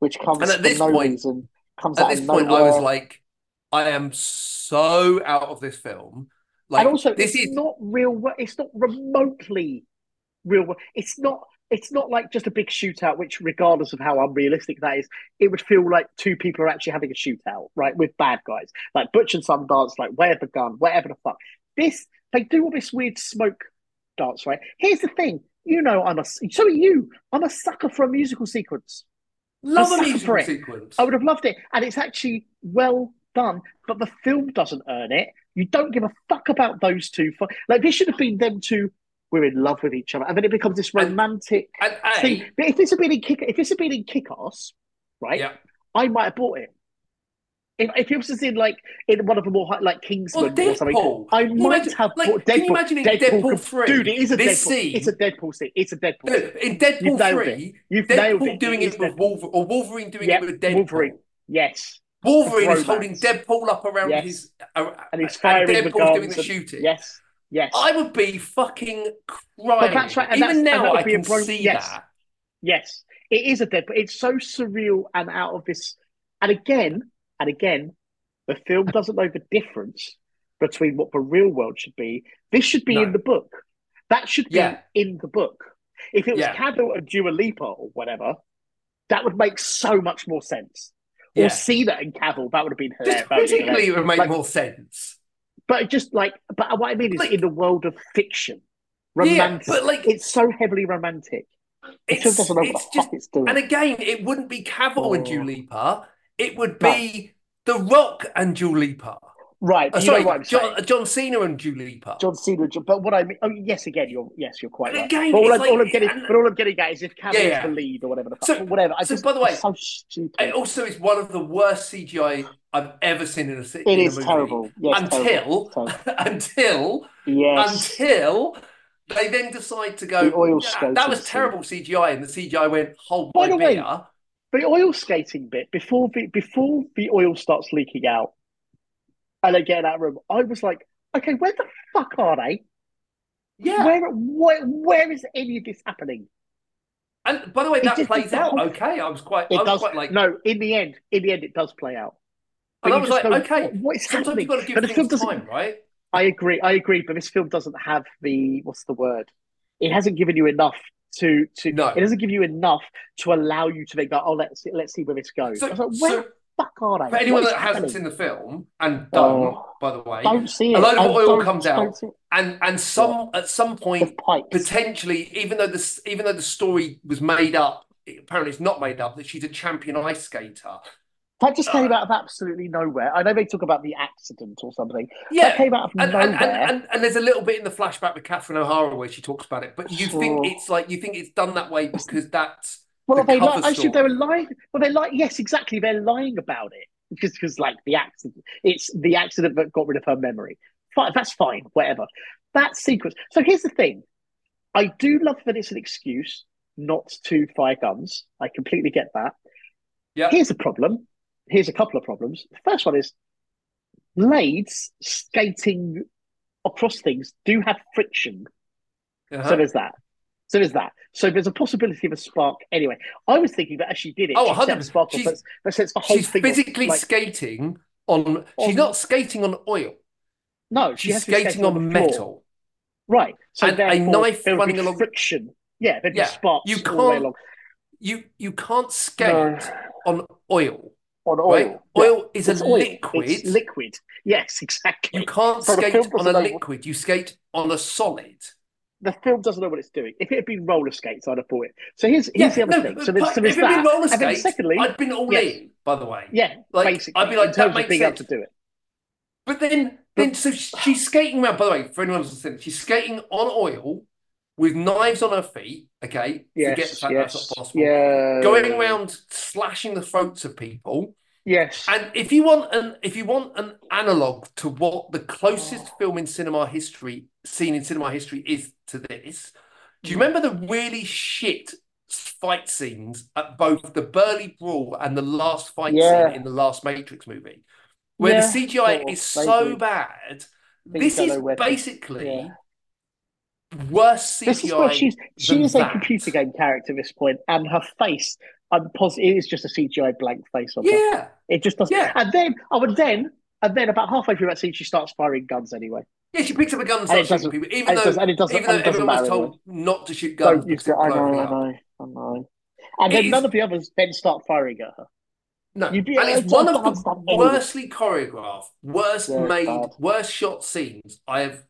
which comes And at this no point- reason. Comes At this point, I was like, I am so out of this film. Like and also, this is not real. It's not remotely real. It's not. It's not like just a big shootout. Which, regardless of how unrealistic that is, it would feel like two people are actually having a shootout, right, with bad guys, like Butch and Sundance, like where the gun, whatever the fuck. This they do all this weird smoke dance, right? Here's the thing. You know, I'm a. So are you. I'm a sucker for a musical sequence. love a sucker musical sequence. I would have loved it, and it's actually well done. But the film doesn't earn it. You don't give a fuck about those two. fu- Like this should have been them two. We're in love with each other, and then it becomes this romantic And A, thing. But if this had been in kick, if this had been in Kick-Ass, right? yeah. I might have bought it. If, if it was just in like in one of the more like Kingsman Or or, something, Deadpool. I Can might imagine- have like, bought can you imagine in Deadpool could- 3, dude, it is a this Deadpool. scene- It's a Deadpool scene. It's a Deadpool. No, in Deadpool You've 3, You've Deadpool it. doing is it with Deadpool. Wolverine, or Wolverine doing Yep, it with Deadpool. Wolverine. Yes, Wolverine is holding Deadpool up around Yes. his, uh, and he's firing the Deadpool's guns. doing the and- shooting. Yes, yes. I would be fucking crying. But that's right, and Even now, I can see yes. that. Yes, it is a dead, but it's so surreal and out of this. And again, and again, the film doesn't know the difference between what the real world should be. This should be No. in the book. That should be Yeah. in the book. If it was Yeah. Cavill and Dua Lipa or whatever, that would make so much more sense. Or Yeah. Cena and Cavill, that would have been hilarious. Just That would have been particularly, hilarious. it would make Like- more sense. But just like, but what I mean is Like- in the world of fiction, Yeah, romantic. but like, it's so heavily romantic. It's, doesn't know what it's the just it's doing. And again, it wouldn't be Cavill and Oh. Dua Lipa. It would be The Rock and Dua Lipa. Right, Uh, sorry, know what I'm saying. John, John Cena and Dua Lipa. John Cena, but what I mean, oh yes, again, you're yes, you're quite And right. again, but all, I'm, like- all I'm getting, and- but all I'm getting at is if Cavill's Yeah, yeah. the lead or whatever the fuck, So- whatever. I so just, by the way, so stupid. It also is one of the worst CGI I've ever seen in a, it in a is movie. terrible. Yes, until terrible. Until yes, until they then decide to go. Oil "Yeah, that was terrible CGI, and the CGI went hold By the way, the oil skating bit before the before the oil starts leaking out, and they get in that room. I was like, okay, where the fuck are they? Yeah, Where, where, where is any of this happening? and by the way, that just- plays out whole- okay. I was quite, I was does. quite like, no, in the end, in the end, it does play out. and I was like, go, okay. what- what happening? you've got to give But film things time, right? I agree. I agree. But this film doesn't have the what's the word? It hasn't given you enough to to. No. It doesn't give you enough to allow you to think, oh, let's let's see where this goes. So, like, where so fuck are they? for anyone that hasn't seen the film and don't, Oh. by the way, don't see it. a load of oil comes out. and and some at some point potentially, even though this, even though the story was made up, apparently it's not made up. That she's a champion ice skater. That just came Uh, out of absolutely nowhere. I know they talk about the accident or something. Yeah, That came out of and, nowhere. and, and, and, and there's a little bit in the flashback with Catherine O'Hara where she talks about it, but you think it's like you think it's done that way because that's well, the they like? They were story. lying. Well, they're like. Yes, exactly. They're lying about it because because like the accident. It's the accident that got rid of her memory. Fine, that's fine. Whatever. That sequence. So here's the thing. I do love that it's an excuse not to fire guns. I completely get that. Yeah. Here's a problem. Here's a couple of problems. The first one is blades skating across things do have friction. Uh-huh. So there's that. So there's that. So there's a possibility of a spark. Anyway, I was thinking that as she did it, Oh, she set a 100%. spark off. She's- sets the whole she's thing. off. physically Like, skating on. She's On- not skating on oil. no, she She's skating on floor. metal. Right. So And a knife running along- friction. Yeah, there'd Yeah, be sparks you all can't along. You you can't skate No. on oil. on oil. Right? Yeah. Oil is a oil. liquid. It's liquid. Yes, exactly. You can't skate on a liquid. You skate on a solid. The film doesn't know what it's doing. If it had been roller skates, I'd have bought it. So here's here's the other no, thing. So there's, but so there's if it'd been roller and then skates, secondly, I'd been all yes. in. By the way, yeah, like, basically, I'd be like, that makes being able sense. to do it. But then, then so she's skating around. By the way, for anyone who's listening, she's skating on oil with knives on her feet. Okay, Yes, forget the fact yes, that's not possible. yeah. Going around slashing the throats of people. Yes. And if you want an if you want an analog to what the closest oh. film in cinema history seen in cinema history is to this, do you Mm. remember the really shit fight scenes at both the Burly Brawl and the last fight Yeah. scene in the last Matrix movie, where Yeah, the CGI of, is so bad? Things This is know where to- basically yeah. worse CGI. This is where she's she is a computer game character at this point, and her face, I'm positive, it is just a CGI blank face on her. Yeah, It just doesn't. Yeah. And then, oh, and then, and then about halfway through that scene, she starts firing guns anyway. yeah. She picks up a gun and And starts shooting people, even though and it doesn't- even though everyone was told not to shoot guns. Don't use it. I know, I know, I know. And It then is- none of the others then start firing at her. No, You'd be- and it's it's one of the worstly choreographed, worst Yeah, made, bad. worst shot scenes I have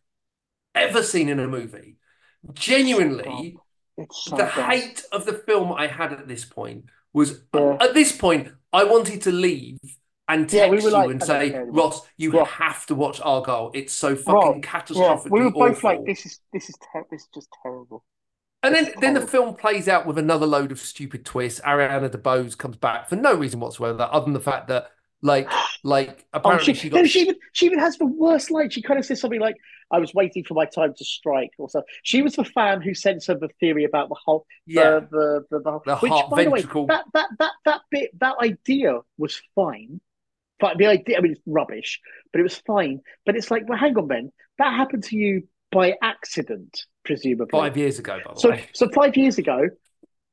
ever seen in a movie. Genuinely, so the bad. hate of the film I had at this point was Yeah. at this point I wanted to leave and text Yeah, we were you and say, anymore. Ross, you Ross. have to watch Argylle. It's so fucking Yeah, catastrophically we were both awful. like, "This is this is ter- this is just terrible." And then, then the film plays out with another load of stupid twists. Ariana DeBose comes back for no reason whatsoever, other than the fact that, like, like Oh, apparently she, she no, got she even she even has the worst line. She kind of says something like, "I was waiting for my time to strike," or so. She was the fan who sent her the theory about the whole yeah, the the the, the, The which, heart by the way, that that that that bit that idea was fine. But the idea, I mean, it's rubbish, but it was fine. But it's like, well, hang on, Ben, that happened to you by accident, presumably. five years ago, by the So, way. so five years ago,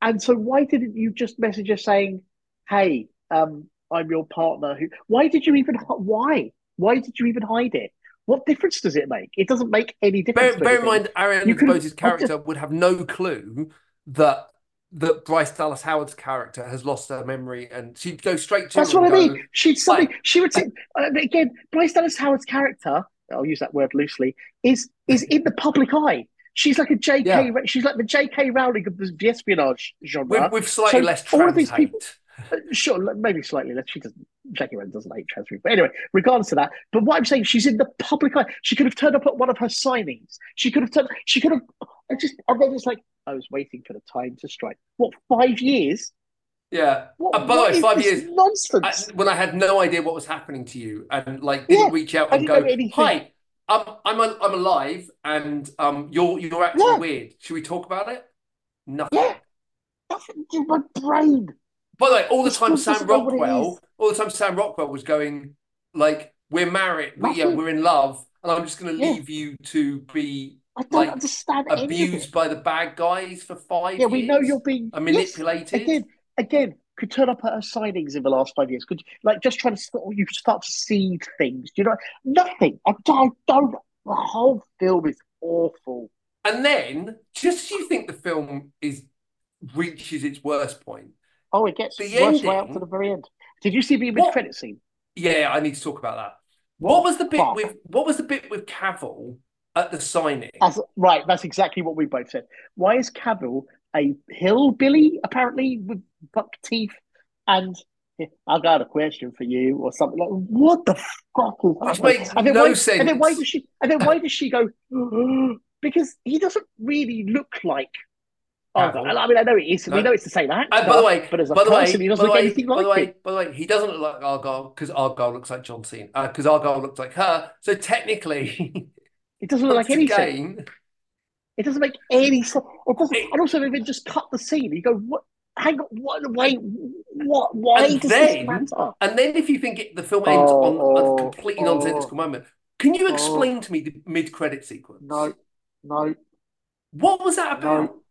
and so why didn't you just message her saying, "Hey, um, I'm your partner"? Who? Why did you even? Why? Why did you even hide it? What difference does it make? It doesn't make any difference. Bear, bear in mind, could've- DeBose's character would have no clue that that Bryce Dallas Howard's character has lost her memory, and she'd go straight to That's what I mean. go, She'd something. She would say uh, again. Bryce Dallas Howard's character. I'll use that word loosely. Is is in the public eye. She's like a J.K. Yeah. She's like the J.K. Rowling of the, espionage genre. with, with slightly So less all of these people- Sure, maybe slightly less. She doesn't. Jackie Rowling doesn't hate trans people. But anyway, regardless of that. But what I'm saying, she's in the public eye. She could have turned up at one of her signings. She could have turned. She could have. I just. And then it's like I was waiting for the time to strike. What five years? Yeah. What, Uh, by the way, five this years. I, nonsense. when I had no idea what was happening to you, and like didn't Yeah, reach out and go, "Hi, I'm I'm I'm alive, and um, you're you're acting Yeah. weird. Should we talk about it?" Nothing. Yeah. Nothing in my brain. By the way, all the time Sam doesn't know what it Rockwell, all the time Sam Rockwell was going like, "We're married, we, yeah, we're in love, and I'm just going to Yeah. leave you to be I don't Like, understand abused by the bad guys for five Yeah, we know you're being and yes, manipulated." again, again, could turn up at her signings in the last five years. Could like just trying to sort- you start to see things. You know, nothing. I don't. I don't the whole film is awful. And then, just you think the film is reaches its worst point, Oh, it gets The worse right up to the very end. Did you see the What- mid-credit scene? yeah, I need to talk about that. What was the bit fuck? with what was the bit with Cavill at the signing? As right, that's exactly what we both said. Why is Cavill a hillbilly apparently with buck teeth and? "Yeah, I got a question for you, or something like. What the fuck is Which happening? makes And then no why, sense. And then why does she? And then why does she go? because he doesn't really look like. Oh. I mean, I know it is. No. We know it's the same actor. And uh, by the way, but as a by the person, way, he doesn't look way, anything by the like way, it. by the way, he doesn't look like Argylle because Argylle looks like John Cena. Uh, because Argylle looks like her. So technically, It doesn't look like anything. again, It doesn't make any sense. It. It- and also, they even just cut the scene. You go, what? Hang on. What? Wait. What? Why And does then- this matter? and then if you think it, the film ends Oh, on a oh, completely oh. nonsensical moment, can you Oh. explain to me the mid-credit sequence? No. No. What was that about? No.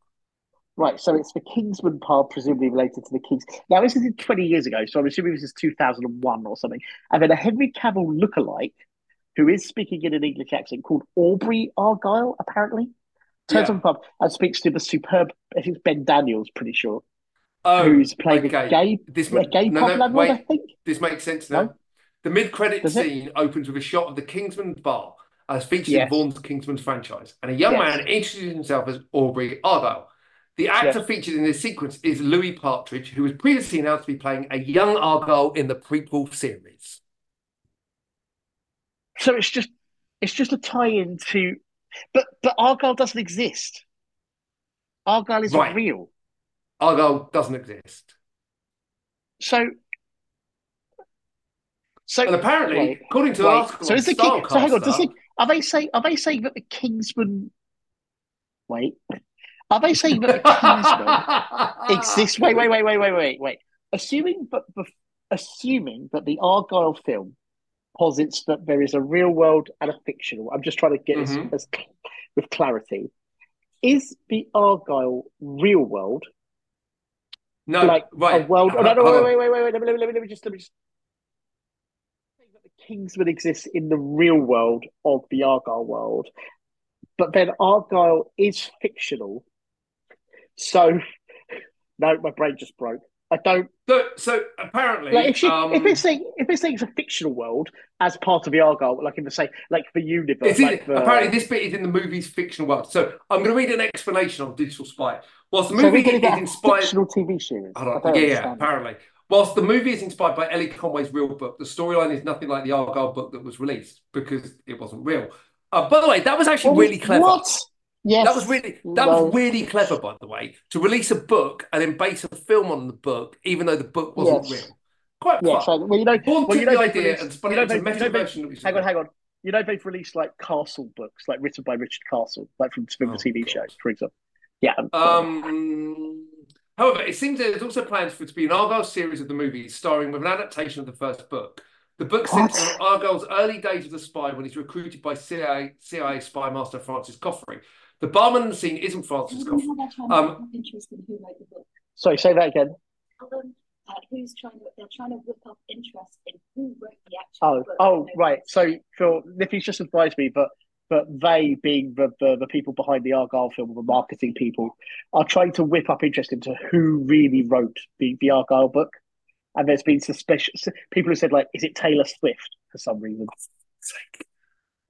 Right, so it's the Kingsman part, presumably related to the Kings. Now, this is 20 years ago, so I'm assuming this is 2001 or something. And then a Henry Cavill lookalike, who is speaking in an English accent, called Aubrey Argylle, apparently, turns Yeah. on the pub and speaks to the superb, I think it's Ben Daniels, pretty sure, Oh, who's playing okay. a gay, This a gay no, pub no, landlord, I think. This makes sense now. No? The mid-credit it? scene opens with a shot of the Kingsman bar as featured Yes. in Vaughn's Kingsman franchise, and a young Yes. man introduces himself as Aubrey Argylle. The actor featured in this sequence is Louis Partridge, who was previously announced to be playing a young Argylle in the prequel series. So it's just it's just a tie-in to, but but Argylle doesn't exist. Argylle isn't Right. real. Argylle doesn't exist. So so And apparently, Wait, according to the wait, article, so is the king? So hang on, does the, are they saying are they saying that the Kingsman? Wait, are they saying that the Kingsman exists? Wait, wait, wait, wait, wait, wait, wait. Assuming but assuming that the Argylle film posits that there is a real world and a fictional. I'm just trying to get Mhm. this as, with clarity. Is the Argylle real world No, like right. a world? Oh, no, no, wait, wait, wait, wait, wait. Let me, let me, let me just let me just. That the Kingsman exists in the real world of the Argylle world, but then Argylle is fictional. So, no, my brain just broke. I don't So, so apparently, like if she um, if it's saying if it's saying it's a fictional world as part of the Argylle, like in the say like the universe, like the, apparently this bit is in the movie's fictional world. So I'm going to read an explanation on Digital Spy. Whilst the movie to is inspired, fictional TV series. Hold I don't Yeah, yeah, apparently. Whilst the movie is inspired by Elly Conway's real book, the storyline is nothing like the Argylle book that was released because it wasn't real. Uh, by the way, that was actually really clever. What? Yes, That was really that No. was really clever, by the way, to release a book and then base a film on the book, even though the book wasn't Yes. real. Quite Yeah, so well, you know, Born well, you know the idea released- and spun you it know into a they've- you know version Hang on, hang on. You know they've released like Castle books, like written by Richard Castle, like from, from Oh, the TV God. show, for example. Yeah. Um, however, it seems there's also plans for it to be an Argylle series of the movies starring with an adaptation of the first book. The book centers on Argylle's early days as a spy when he's recruited by CIA, CIA spy master Francis Coffrey. The barman in the scene isn't Francis Coffrey. Um, Um, interest in who wrote the book. Sorry, say that again. Um, uh, who's trying to? They're trying to whip up interest in who wrote the actual Oh, book. oh, right. So Phil, Nippy's just advised me, but but they, being the, the the people behind the Argylle film, the marketing people, are trying to whip up interest into who really wrote the the Argylle book. And there's been suspicious people who said like, is it Taylor Swift for some reason?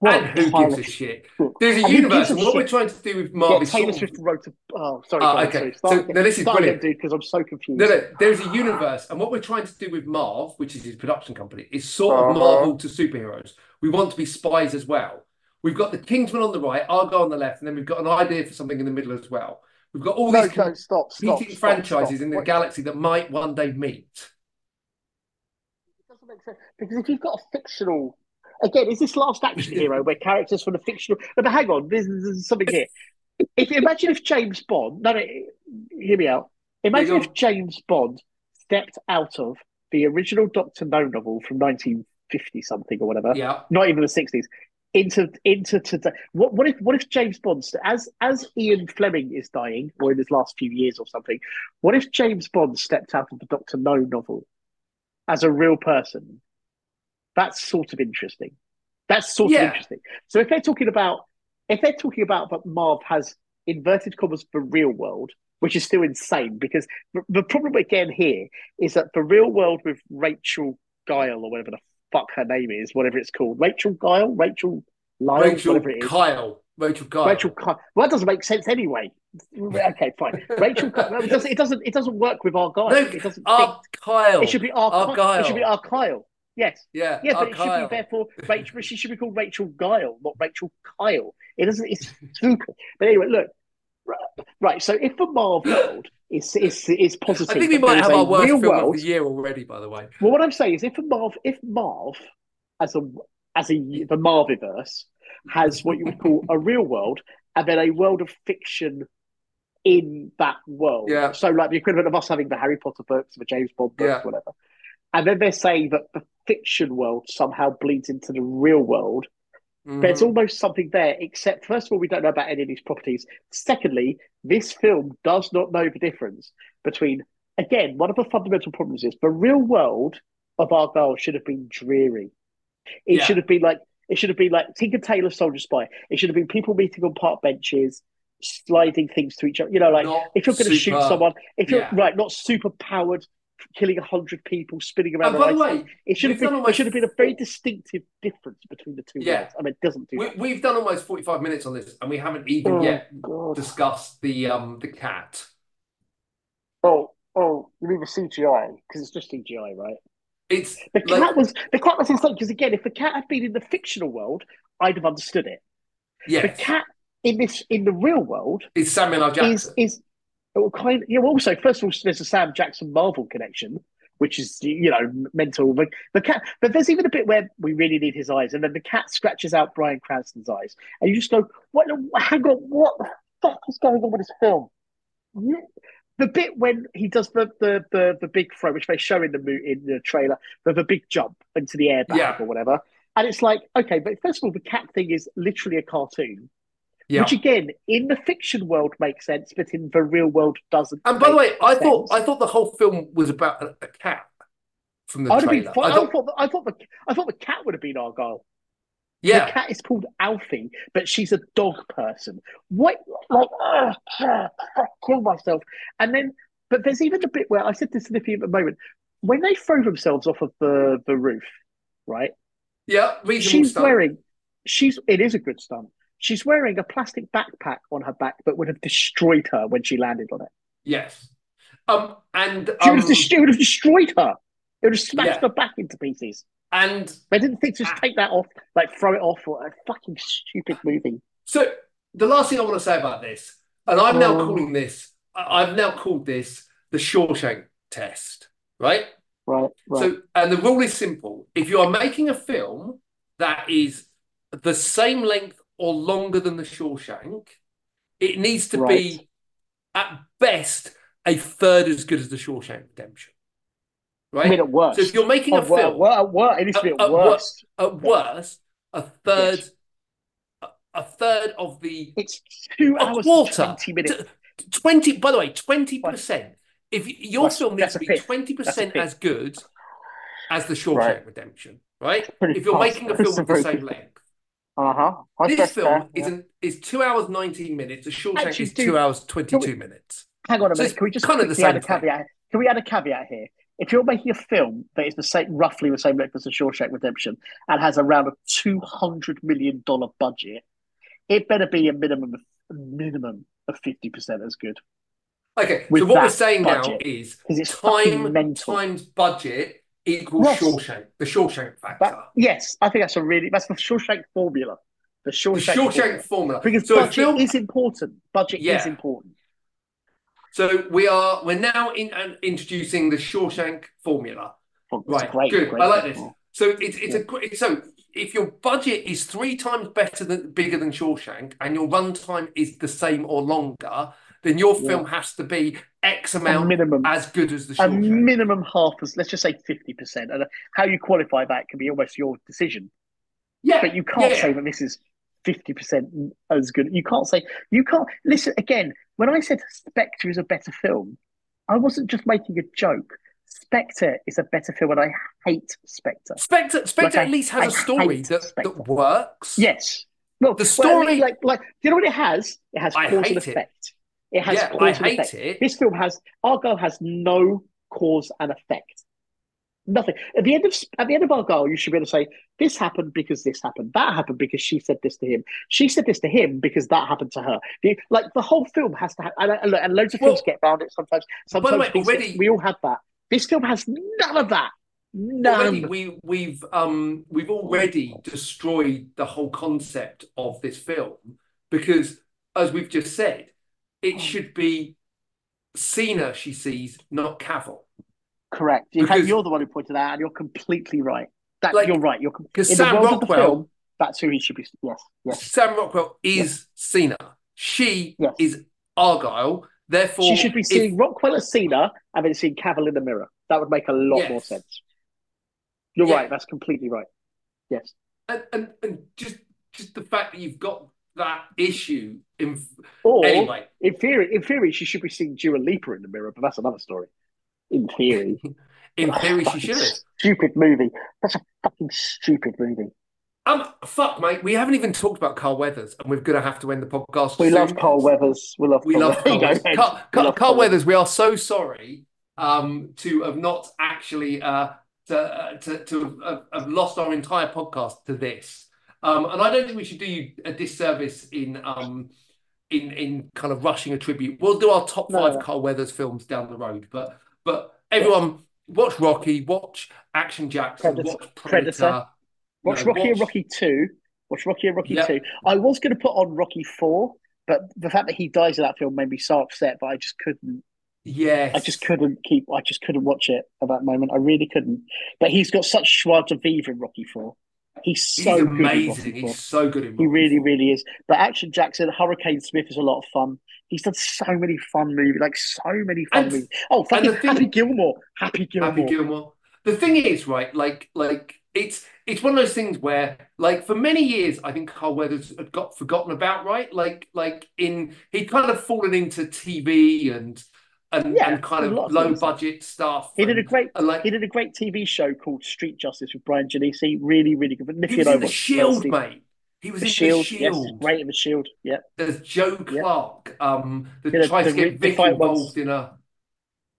What and who gives a shit? There's a And universe, a what shit? we're trying to do with Marvel is Taylor Swift wrote a. Oh, sorry, Ah, okay. sorry. So, no, this is start brilliant. again, dude, because I'm so confused. No, no, there's a universe, and what we're trying to do with Marv, which is his production company, is sort of Uh-huh. Marvel to superheroes. We want to be spies as well. We've got the Kingsman on the right, Argo on the left, and then we've got an idea for something in the middle as well. We've got all no, these no, stop, stop, competing stop, franchises in the What- galaxy that might one day meet. It doesn't make sense because if you've got a fictional, again, is this Last Action Hero where characters from the fictional? But hang on, there's, there's something here. If imagine if James Bond, no, no, hear me out. Imagine if James Bond stepped out of the original Doctor No novel from 1950 something or whatever, Yeah. not even the 60s, into into today. What what if what if James Bond as as Ian Fleming is dying, or in his last few years or something? What if James Bond stepped out of the Doctor No novel as a real person? That's sort of interesting. That's sort Yeah. of interesting. So if they're talking about if they're talking about that Marv has inverted commas the real world, which is still insane because the, the problem again here is that the real world with Rachel Guile or whatever the fuck her name is, whatever it's called, Rachel Guile, Rachel Lyle, Rachel whatever it is. Kyle. Rachel Kyle. Rachel Kyle. Well, that doesn't make sense anyway. Okay, fine. Rachel Kyle. It doesn't. It doesn't. It doesn't work with Argylle. No, it doesn't. Ar Kyle. It should be Argylle. Argylle. It should be Argylle. Yes. Yeah, Yeah, but oh, it should be therefore Rachel. She should be called Rachel Guile, not Rachel Kyle. It doesn't. It's stupid. But anyway, look. Right. right, So if the Marvel world is is is positive, I think we might have our worst film world. of the year already, by the way. Well, what I'm saying is, if a Marv, if Marv, as a as a the Marviverse has what you would call a real world, and then a world of fiction in that world. Yeah. So, like the equivalent of us having the Harry Potter books, the James Bond books, Yeah. whatever. And then they're saying that the fiction world somehow bleeds into the real world. There's Mhm. almost something there, except first of all, we don't know about any of these properties. Secondly, this film does not know the difference between. Again, one of the fundamental problems is the real world of Argylle should have been dreary. It Yeah. should have been like it should have been like Tinker Tailor Soldier Spy. It should have been people meeting on park benches, sliding things to each other. You know, like Not if you're going to shoot someone, if you're yeah. right, not super powered, killing a hundred people, spinning around. And by the way, it should have been. done It should have been a very distinctive difference between the two Yeah. worlds. I mean, it doesn't do we, that. we've done almost 45 minutes on this, and we haven't even Oh, yet God. discussed the um the cat. Oh, oh, you mean the CGI? Because it's just CGI, right? It's The like- cat was the cat was insane because again, if the cat had been in the fictional world, I'd have understood it. Yeah, the cat in this in the real world is Samuel L. is Jackson. is well, kind. You know, also first of all, there's a Sam Jackson Marvel connection, which is you know mental. But the cat, but there's even a bit where we really need his eyes, and then the cat scratches out Bryan Cranston's eyes, and you just go, "What? Hang on, what the fuck is going on with this film?" You, the bit when he does the the the, the big throw, which they show in the in the trailer, the, the big jump into the airbag Yeah. or whatever, and it's like, okay, but first of all, the cat thing is literally a cartoon. Yeah. Which again, in the fiction world makes sense, but in the real world doesn't. And by the way, I thought. I thought the whole film was about a, a cat from the I'd been. trailer. I I thought, thought. I thought the. I thought the cat would have been Argylle. yeah, The cat is called Alfie, but she's a dog person. What? Like, ugh, kill myself. And then, but there's even a bit where I said this to Snippy at the moment when they throw themselves off of the the roof, right? yeah, she's stuff. wearing. She's. It is a good stunt. She's wearing a plastic backpack on her back that would have destroyed her when she landed on it. Yes. Um, and She um, would, have, des- it would have destroyed her. It would have smashed Yeah. her back into pieces. and They didn't think to just Ah. take that off, like throw it off, or a fucking stupid movie. so the last thing I want to say about this, and I'm now Oh. calling this, I've now called this the Shawshank test, right? Right, right. So, and the rule is simple: if you are making a film that is the same length or longer than the Shawshank, it needs to Right. be at best a third as good as the Shawshank Redemption, right? I mean, at worst. So if you're making a At film, wor- at wor- it needs to be At- at at wor- worst. at worst, a third, Yes. a, a third of the It's two a hours quarter, 20 minutes. t- twenty. By the way, twenty percent. If your film needs that's to be twenty percent as good as the Shawshank Right. Redemption, right? If you're fast. making a film of the same length, Uh-huh. This film fair, is an, is two hours nineteen minutes. The Shawshank Actually, is dude, two hours twenty-two minutes. Hang on a So minute. it's Can we just kind of the quickly add a same thing. caveat? Can we add a caveat here? If you're making a film that is the same, roughly the same length as the Shawshank Redemption, and has around a two hundred million dollar budget, it better be a minimum of a minimum of fifty percent as good Okay, With so what we're that saying now is because it's fucking time mental. times budget equals Yes. Shawshank. The Shawshank factor. That, yes, I think that's a really that's the Shawshank formula. The the Shawshank, Shawshank formula. formula. because so budget film is important. Budget is important. So we are we're now in, uh, introducing the Shawshank formula. It's Right, great, good. great. I like this. So it's it's a great so if your budget is three times better than bigger than Shawshank and your runtime is the same or longer, then your Yeah. film has to be X amount minimum, as good as the a minimum half as let's just say fifty percent, and how you qualify that can be almost your decision. yeah, But you can't yeah. say that this is fifty percent as good. You can't say you can't listen again. When I said Spectre is a better film, I wasn't just making a joke. Spectre is a better film, and I hate Spectre. Spectre Spectre Like, I- at least has a I story that, Spectre. that works. Yes. Well, The well, I mean, story- like, like, you know what it has? It has I cause and hate it. It, has Yeah, I hate effect. it. This film has Argylle has no cause and effect. Nothing. At the end of at the end of Argylle, you should be able to say this happened because this happened. That happened because she said this to him. She said this to him because that happened to her. The, like the whole film has to have, and, and, and loads of films get around it sometimes. by the Sometimes way, already- we all have that. This film has none of that. None. We we've um we've already destroyed the whole concept of this film because as we've just said, it should be Cena she sees, not Cavill. Correct. In fact, Because- you're the one who pointed that out, and you're completely right. That Like, you're right. You're Because Sam Rockwell, film, that's who he should be. Yes, yes. Sam Rockwell is Cena. She Yes. is Argylle. Therefore, She should be if- seeing Rockwell as Cena and then seeing Cavill in the mirror. That would make a lot Yes. more sense. You're Yeah. right. That's completely right. Yes. and, and and just just the fact that you've got that issue in Or anyway. in theory, in theory, she should be seeing Dua Lipa in the mirror, but that's another story. In theory, In theory, she should. Stupid movie. That's a fucking stupid movie. Um, fuck, mate. We haven't even talked about Carl Weathers, and we're going to have to end the podcast. We soon. love Carl Weathers. We love. We Carl love Carl Weathers. Ed. Carl, We Carl, love Carl Weathers, we are so sorry um, to have not actually uh, to, uh, to to have, have lost our entire podcast to this. Um, and I don't think we should do you a disservice in um, in in kind of rushing a tribute. We'll do our top five no. Carl Weathers films down the road, but but everyone watch Rocky, watch Action Jackson, Predator- watch Predator. Watch Rocky and Rocky Two. Watch Rocky and Rocky Yep. Two. I was going to put on Rocky Four, but the fact that he dies in that film made me so upset. But I just couldn't. Yes, I just couldn't keep. I just couldn't watch it at that moment. I really couldn't. But he's got such joie de vivre in Rocky Four. He's He's so good amazing. He's so good in He really, really is. But Action Jackson, Hurricane Smith is a lot of fun. He's done so many fun movies, like so many fun And- movies. Oh, fucking thing- Happy Gilmore, Happy Gilmore. Happy Gilmore. The thing is, right, like like it's it's one of those things where, like, for many years, I think Carl Weathers had got forgotten about, right? Like like in he'd kind of fallen into TV and and, Yeah, and kind of low budget stuff. He did a great. and, like He did a great TV show called Street Justice with Bryan Genesse. Really, really good. But he Nicky was and I in the Shield, mate. He was The in Shield, the yes, Shield. great in the Shield. Yeah, There's Joe. Clark, um, that tries to get Vic Ones. involved in a.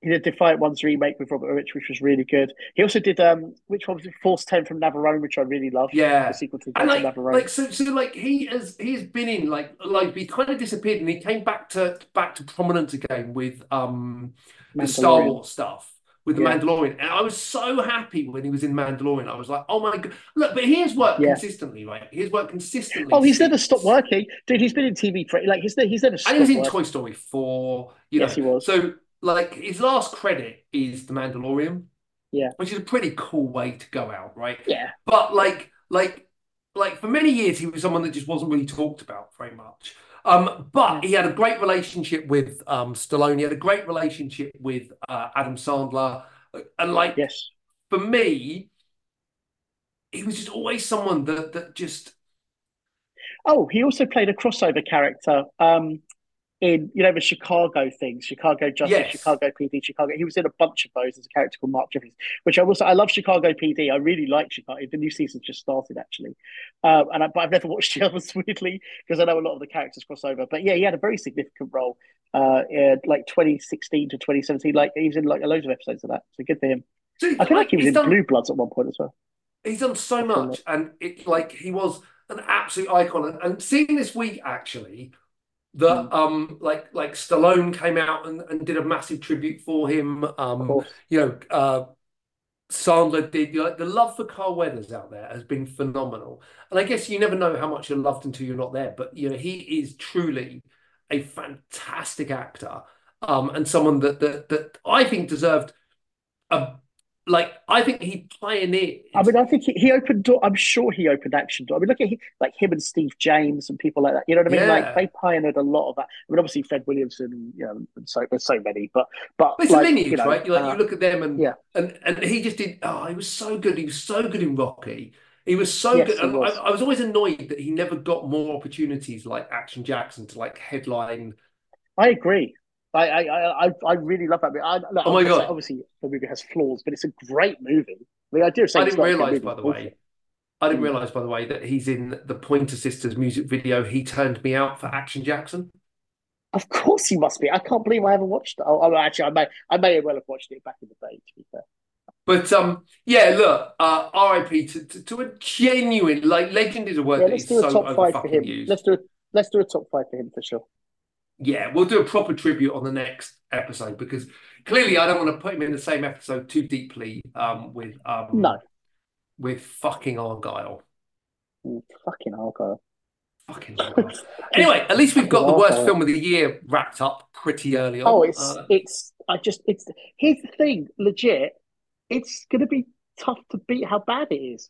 he did Defiant Ones remake with Robert Urich, which was really good. He also did um, which one was it? Force Ten from Navarone, which I really loved. Yeah. the sequel to And like, Navarone. like so, so like he has he's been in like like he kind of disappeared and he came back to back to prominence again with um the Star Wars stuff with the Yeah. Mandalorian and I was so happy when he was in Mandalorian I was like oh my god look but he has worked Yeah. consistently right he has worked consistently Oh, he's never stopped working, dude. He's been in TV for like he's he's never and he was in working. Toy Story 4 you Yes, know he was. so like his last credit is the Mandalorian Yeah. which is a pretty cool way to go out right Yeah, But like, like, like for many years, he was someone that just wasn't really talked about very much. Um, but he had a great relationship with um, Stallone. He had a great relationship with uh, Adam Sandler, and like yes. for me, he was just always someone that that just Oh, he also played a crossover character um, in you know the Chicago things, Chicago Justice, Yes. Chicago PD, Chicago. He was in a bunch of those as a character called Mark Jefferies, which I also I love Chicago PD. I really like Chicago. The new season's just started actually, um, and I, but I've never watched the others weirdly because I know a lot of the characters cross over. But yeah, he had a very significant role, uh, in, like 2016 to 2017. Like he was in like a loads of episodes of that. So good for him. so I feel like he was in done Blue Bloods at one point as well. he's done so much, and it like he was an absolute icon. And, and seeing this week actually. That Mm. um like like Stallone came out and, and did a massive tribute for him. Um, you know, uh, Sandler did. Like the love for Carl Weathers out there has been phenomenal, and I guess you never know how much you're loved until you're not there. But you know, he is truly a fantastic actor, um, and someone that that that I think deserved a like. I think he pioneered. I mean, I think he, he opened door. I'm sure he opened action door. I mean, look at he, like him and Steve James and people like that. You know what I mean? Yeah. Like they pioneered a lot of that. I mean, obviously Fred Williamson, you know, and so there's so many, but but But it's like, a lineage, you know, right? You like uh, you look at them and yeah. and and he just did. Oh, he was so good. He was so good in Rocky. He was so Yes, good. And was. I, I was always annoyed that he never got more opportunities like Action Jackson to like headline. I agree. I I I, I- really love that movie. I, look, Oh my God. Obviously, the movie has flaws, but it's a great movie. The idea of saying I didn't realize, by the way, I didn't Mm. realize, by the way, that he's in the Pointer Sisters music video. He turned me out for Action Jackson. Of course, he must be. I can't believe I haven't watched it. Oh, oh, actually, I may I may well have watched it back in the day. To be fair. But um, yeah, look, uh, R.I.P. To, to to a genuine like legend is a word Yeah, that let's do a so top five for him. used. Let's do a, let's do a top five for him for sure. Yeah, we'll do a proper tribute on the next episode because clearly I don't want to put him in the same episode too deeply um, with um, No, with fucking Argylle. Fucking Argylle. Fucking Argylle. anyway, at least we've got the worst film of the year wrapped up pretty early on. Oh, it's Uh, it's. I just it's. Here's the thing, legit. It's gonna be tough to beat how bad it is.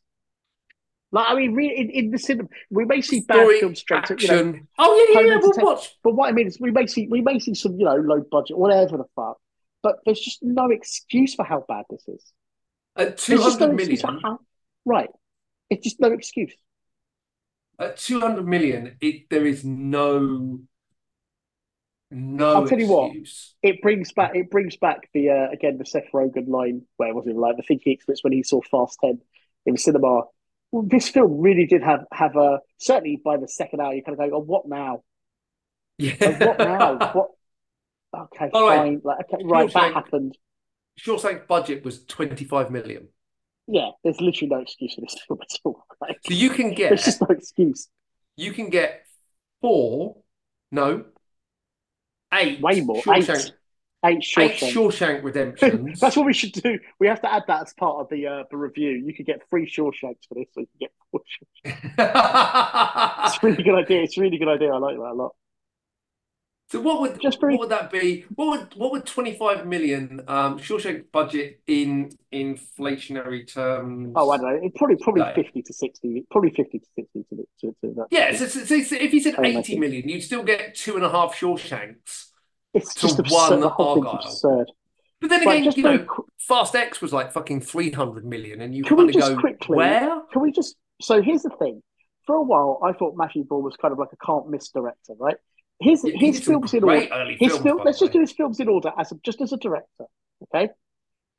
Like I mean, really, in, in the cinema, we may see bad story, films straight to you know. action. Oh yeah, yeah, yeah. We'll watch. But what I mean is, we may see we may see some you know low budget, whatever the fuck. But there's just no excuse for how bad this is. At There's just 200 no excuse million, how. Right. It's just no excuse. at 200 million, it, there is no, no I'll tell you what. It brings back it brings back the uh, again the Seth Rogen line where was it like the thing he experienced when he saw Fast Ten in the cinema. Well, this film really did have have a certainly by the second hour you kind of go, oh, what now? Yeah. Like, what now? what? Okay, All right. fine. Like, okay, right, that saying- happened. Shawshank budget was 25 million. Yeah, there's literally no excuse for this film at all. Like, So you can get there's just no excuse. you can get four, no, eight Way more, Shawshank, Eight eight Shawshank. Shawshank Redemptions. That's what we should do. We have to add that as part of the uh, the review. You could get three Shawshanks for this, so you can get four Shawshanks. It's a really good idea. It's a really good idea. I like that a lot. So what would Just very- what would that be? What would what would 25 million um Shawshank budget in inflationary terms? Oh, I don't know. It's probably probably Like- fifty to sixty. Probably fifty to sixty to, the- to, to that. Yeah, so, so, so- so if you said 80 okay. million, you'd still get two and a half Shawshanks. It's to just absurd. one The Argylle. absurd. But then again, you know, qu- Fast X was like fucking 300 million, and you Can we of just go, quickly- where? Can we just? So here's the thing. For a while, I thought Matthew Vaughn was kind of like a can't miss director, right? His Yeah, his films in order. His films, film. Let's just do his films in order as a, just as a director, okay?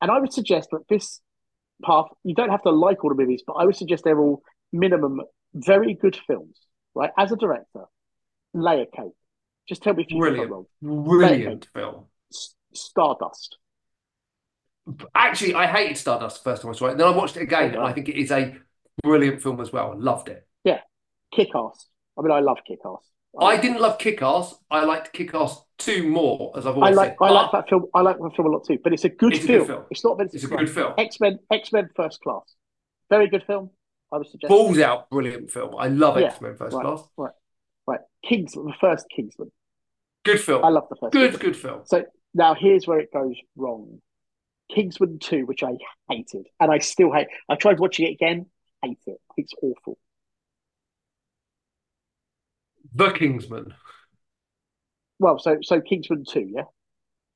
And I would suggest that this path. You don't have to like all the movies, but I would suggest they're all minimum very good films, right? As a director, Layer Cake. Just tell me if you Brilliant. wrong. Brilliant film. S- Stardust. Actually, I hated Stardust the first time I saw it. Then I watched it again, and I think it is a brilliant film as well. I loved it. Yeah, Kick Ass. I mean, I love Kick Ass. I didn't love Kick Ass. I liked Kick Ass 2 more, as I've always I like said. I like that film. I like that film a lot too. But it's a good It's a film. good film. It's not meant It's a good film. X Men X Men First Class. Very good film. I would suggest. Balls Out, brilliant film. I love Yeah, X-Men First right. Class. Right, right, Kingsman, the first Kingsman. Good film. I love the first. Good, Kingsman. good film. So now here's where it goes wrong. Kingsman Two, which I hated, and I still hate. I tried watching it again. Hate it. It's awful. The Kingsman. Well, so so Kingsman Two, yeah.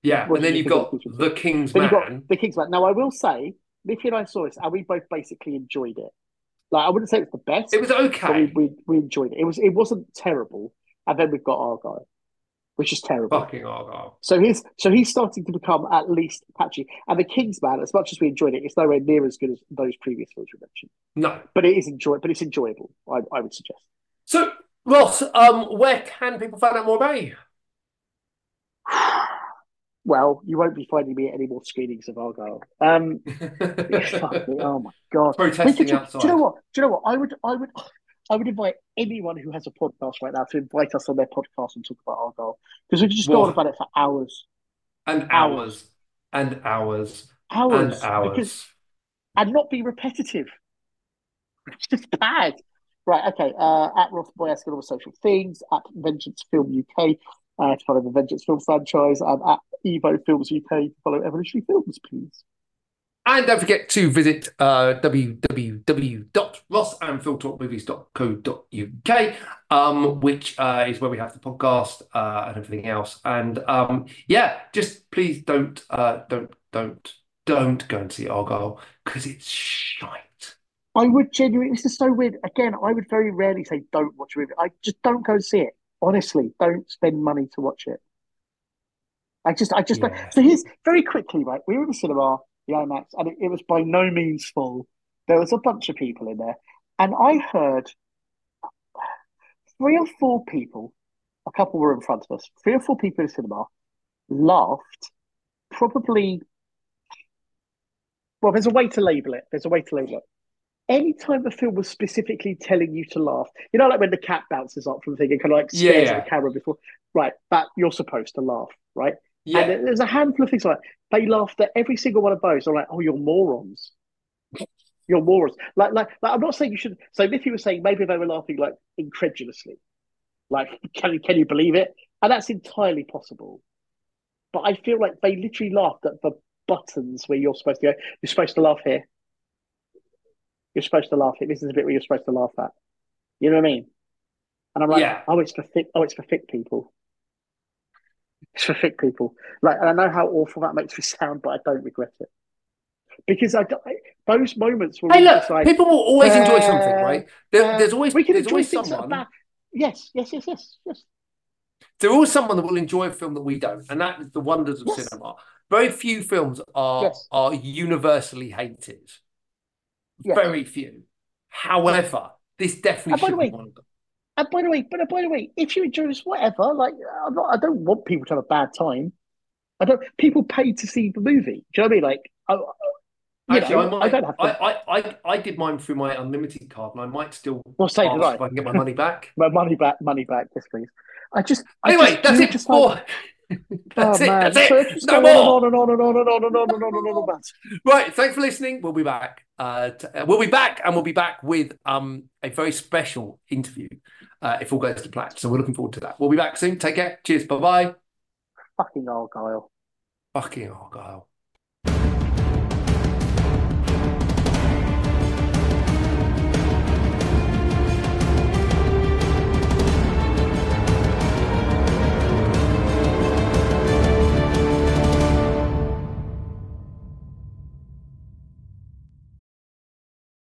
Yeah, What and then you you've got Kingsman? The King's Then you got the Kingsman. Now I will say, Nicky and I saw this, and we both basically enjoyed it. Like I wouldn't say it's the best. It was but we, okay. we we enjoyed it. It was it wasn't terrible. And then we've got Argylle, which is terrible. Fucking Argylle. So he's so he's starting to become at least patchy. And the Kingsman, as much as we enjoyed it, it's nowhere near as good as those previous films we mentioned. No. But it is enjoy but it's enjoyable, I, I would suggest. So, Ross, um, where can people find out more about you? Well, you won't be finding me at any more screenings of Argylle. Um oh my god. Protesting do you know what? Do you know what? I would I would I would invite anyone who has a podcast right now to invite us on their podcast and talk about Argylle. Because we could just go on about it for hours. And Hours. hours. And hours. Hours. And hours. Because and not be repetitive. It's just bad. Right, okay. Uh, at Ross Boyask on all social things, at Vengeance Film UK, uh, to follow the Vengeance Film franchise, and at Evo Films UK to follow Evolutionary Films, please. And don't forget to visit uh, www.rossandphiltalkmovies.co.uk, um, which uh, is where we have the podcast uh, and everything else. And um, yeah, just please don't, uh, don't, don't, don't go and see Argylle because it's shite. I would genuinely, this is so weird. Again, I would very rarely say don't watch a movie. I just don't go and see it. Honestly, don't spend money to watch it. I just, I just, Yeah. so here's very quickly, right? We were in the cinema, the IMAX, and it, it was by no means full. There was a bunch of people in there, and I heard three or four people, a couple were in front of us, three or four people in the cinema laughed, probably. Well, there's a way to label it. There's a way to label it. Anytime the film was specifically telling you to laugh, you know, like when the cat bounces up from the thing and kind of like stares Yeah. at the camera before, right? That you're supposed to laugh, right? Yeah. And there's a handful of things like they laughed at every single one of those. They're like, "Oh, you're morons. You're morons." Like, like, like I'm not saying you should. So Nicky was saying maybe they were laughing like incredulously, like, "Can you can you believe it?" And that's entirely possible. But I feel like they literally laughed at the buttons where you're supposed to go. You're supposed to laugh here. You're supposed to laugh here. This is the bit where you're supposed to laugh at. You know what I mean? And I'm like, Yeah. oh, it's for thick. Oh, it's for thick people. It's for thick people. Like, and I know how awful that makes me sound, but I don't regret it because I, I those moments were Hey, look, like, people will always enjoy uh, something, right? There, uh, there's always we can there's enjoy always that someone. Yes, yes, yes, yes, yes. there's always someone that will enjoy a film that we don't, and that is the wonders of Yes. cinema. Very few films are Yes. are universally hated. Yes. Very few. However, this definitely And by the should way, be one of them. And by the way, but by the way, if you enjoy this, whatever, like I'm not, I don't want people to have a bad time. I don't. People pay to see the movie. Do you know what I mean? Like, I, Actually, know, I might. I don't have to. I, I, I, I did mine through my unlimited card, and I might still well, say ask I. if I can get my money back. My money back, money back, yes, please. I just. I Anyway, just that's it just for That's oh, it. man. That's it. So it's No more. On and on and on and on and on and on and on about. Right. Thanks for listening. We'll be back. Uh, t- uh, we'll be back, and we'll be back with um a very special interview uh, if all goes to plan. So we're looking forward to that. We'll be back soon. Take care. Cheers. Bye bye. Fucking Argylle. Fucking Argylle.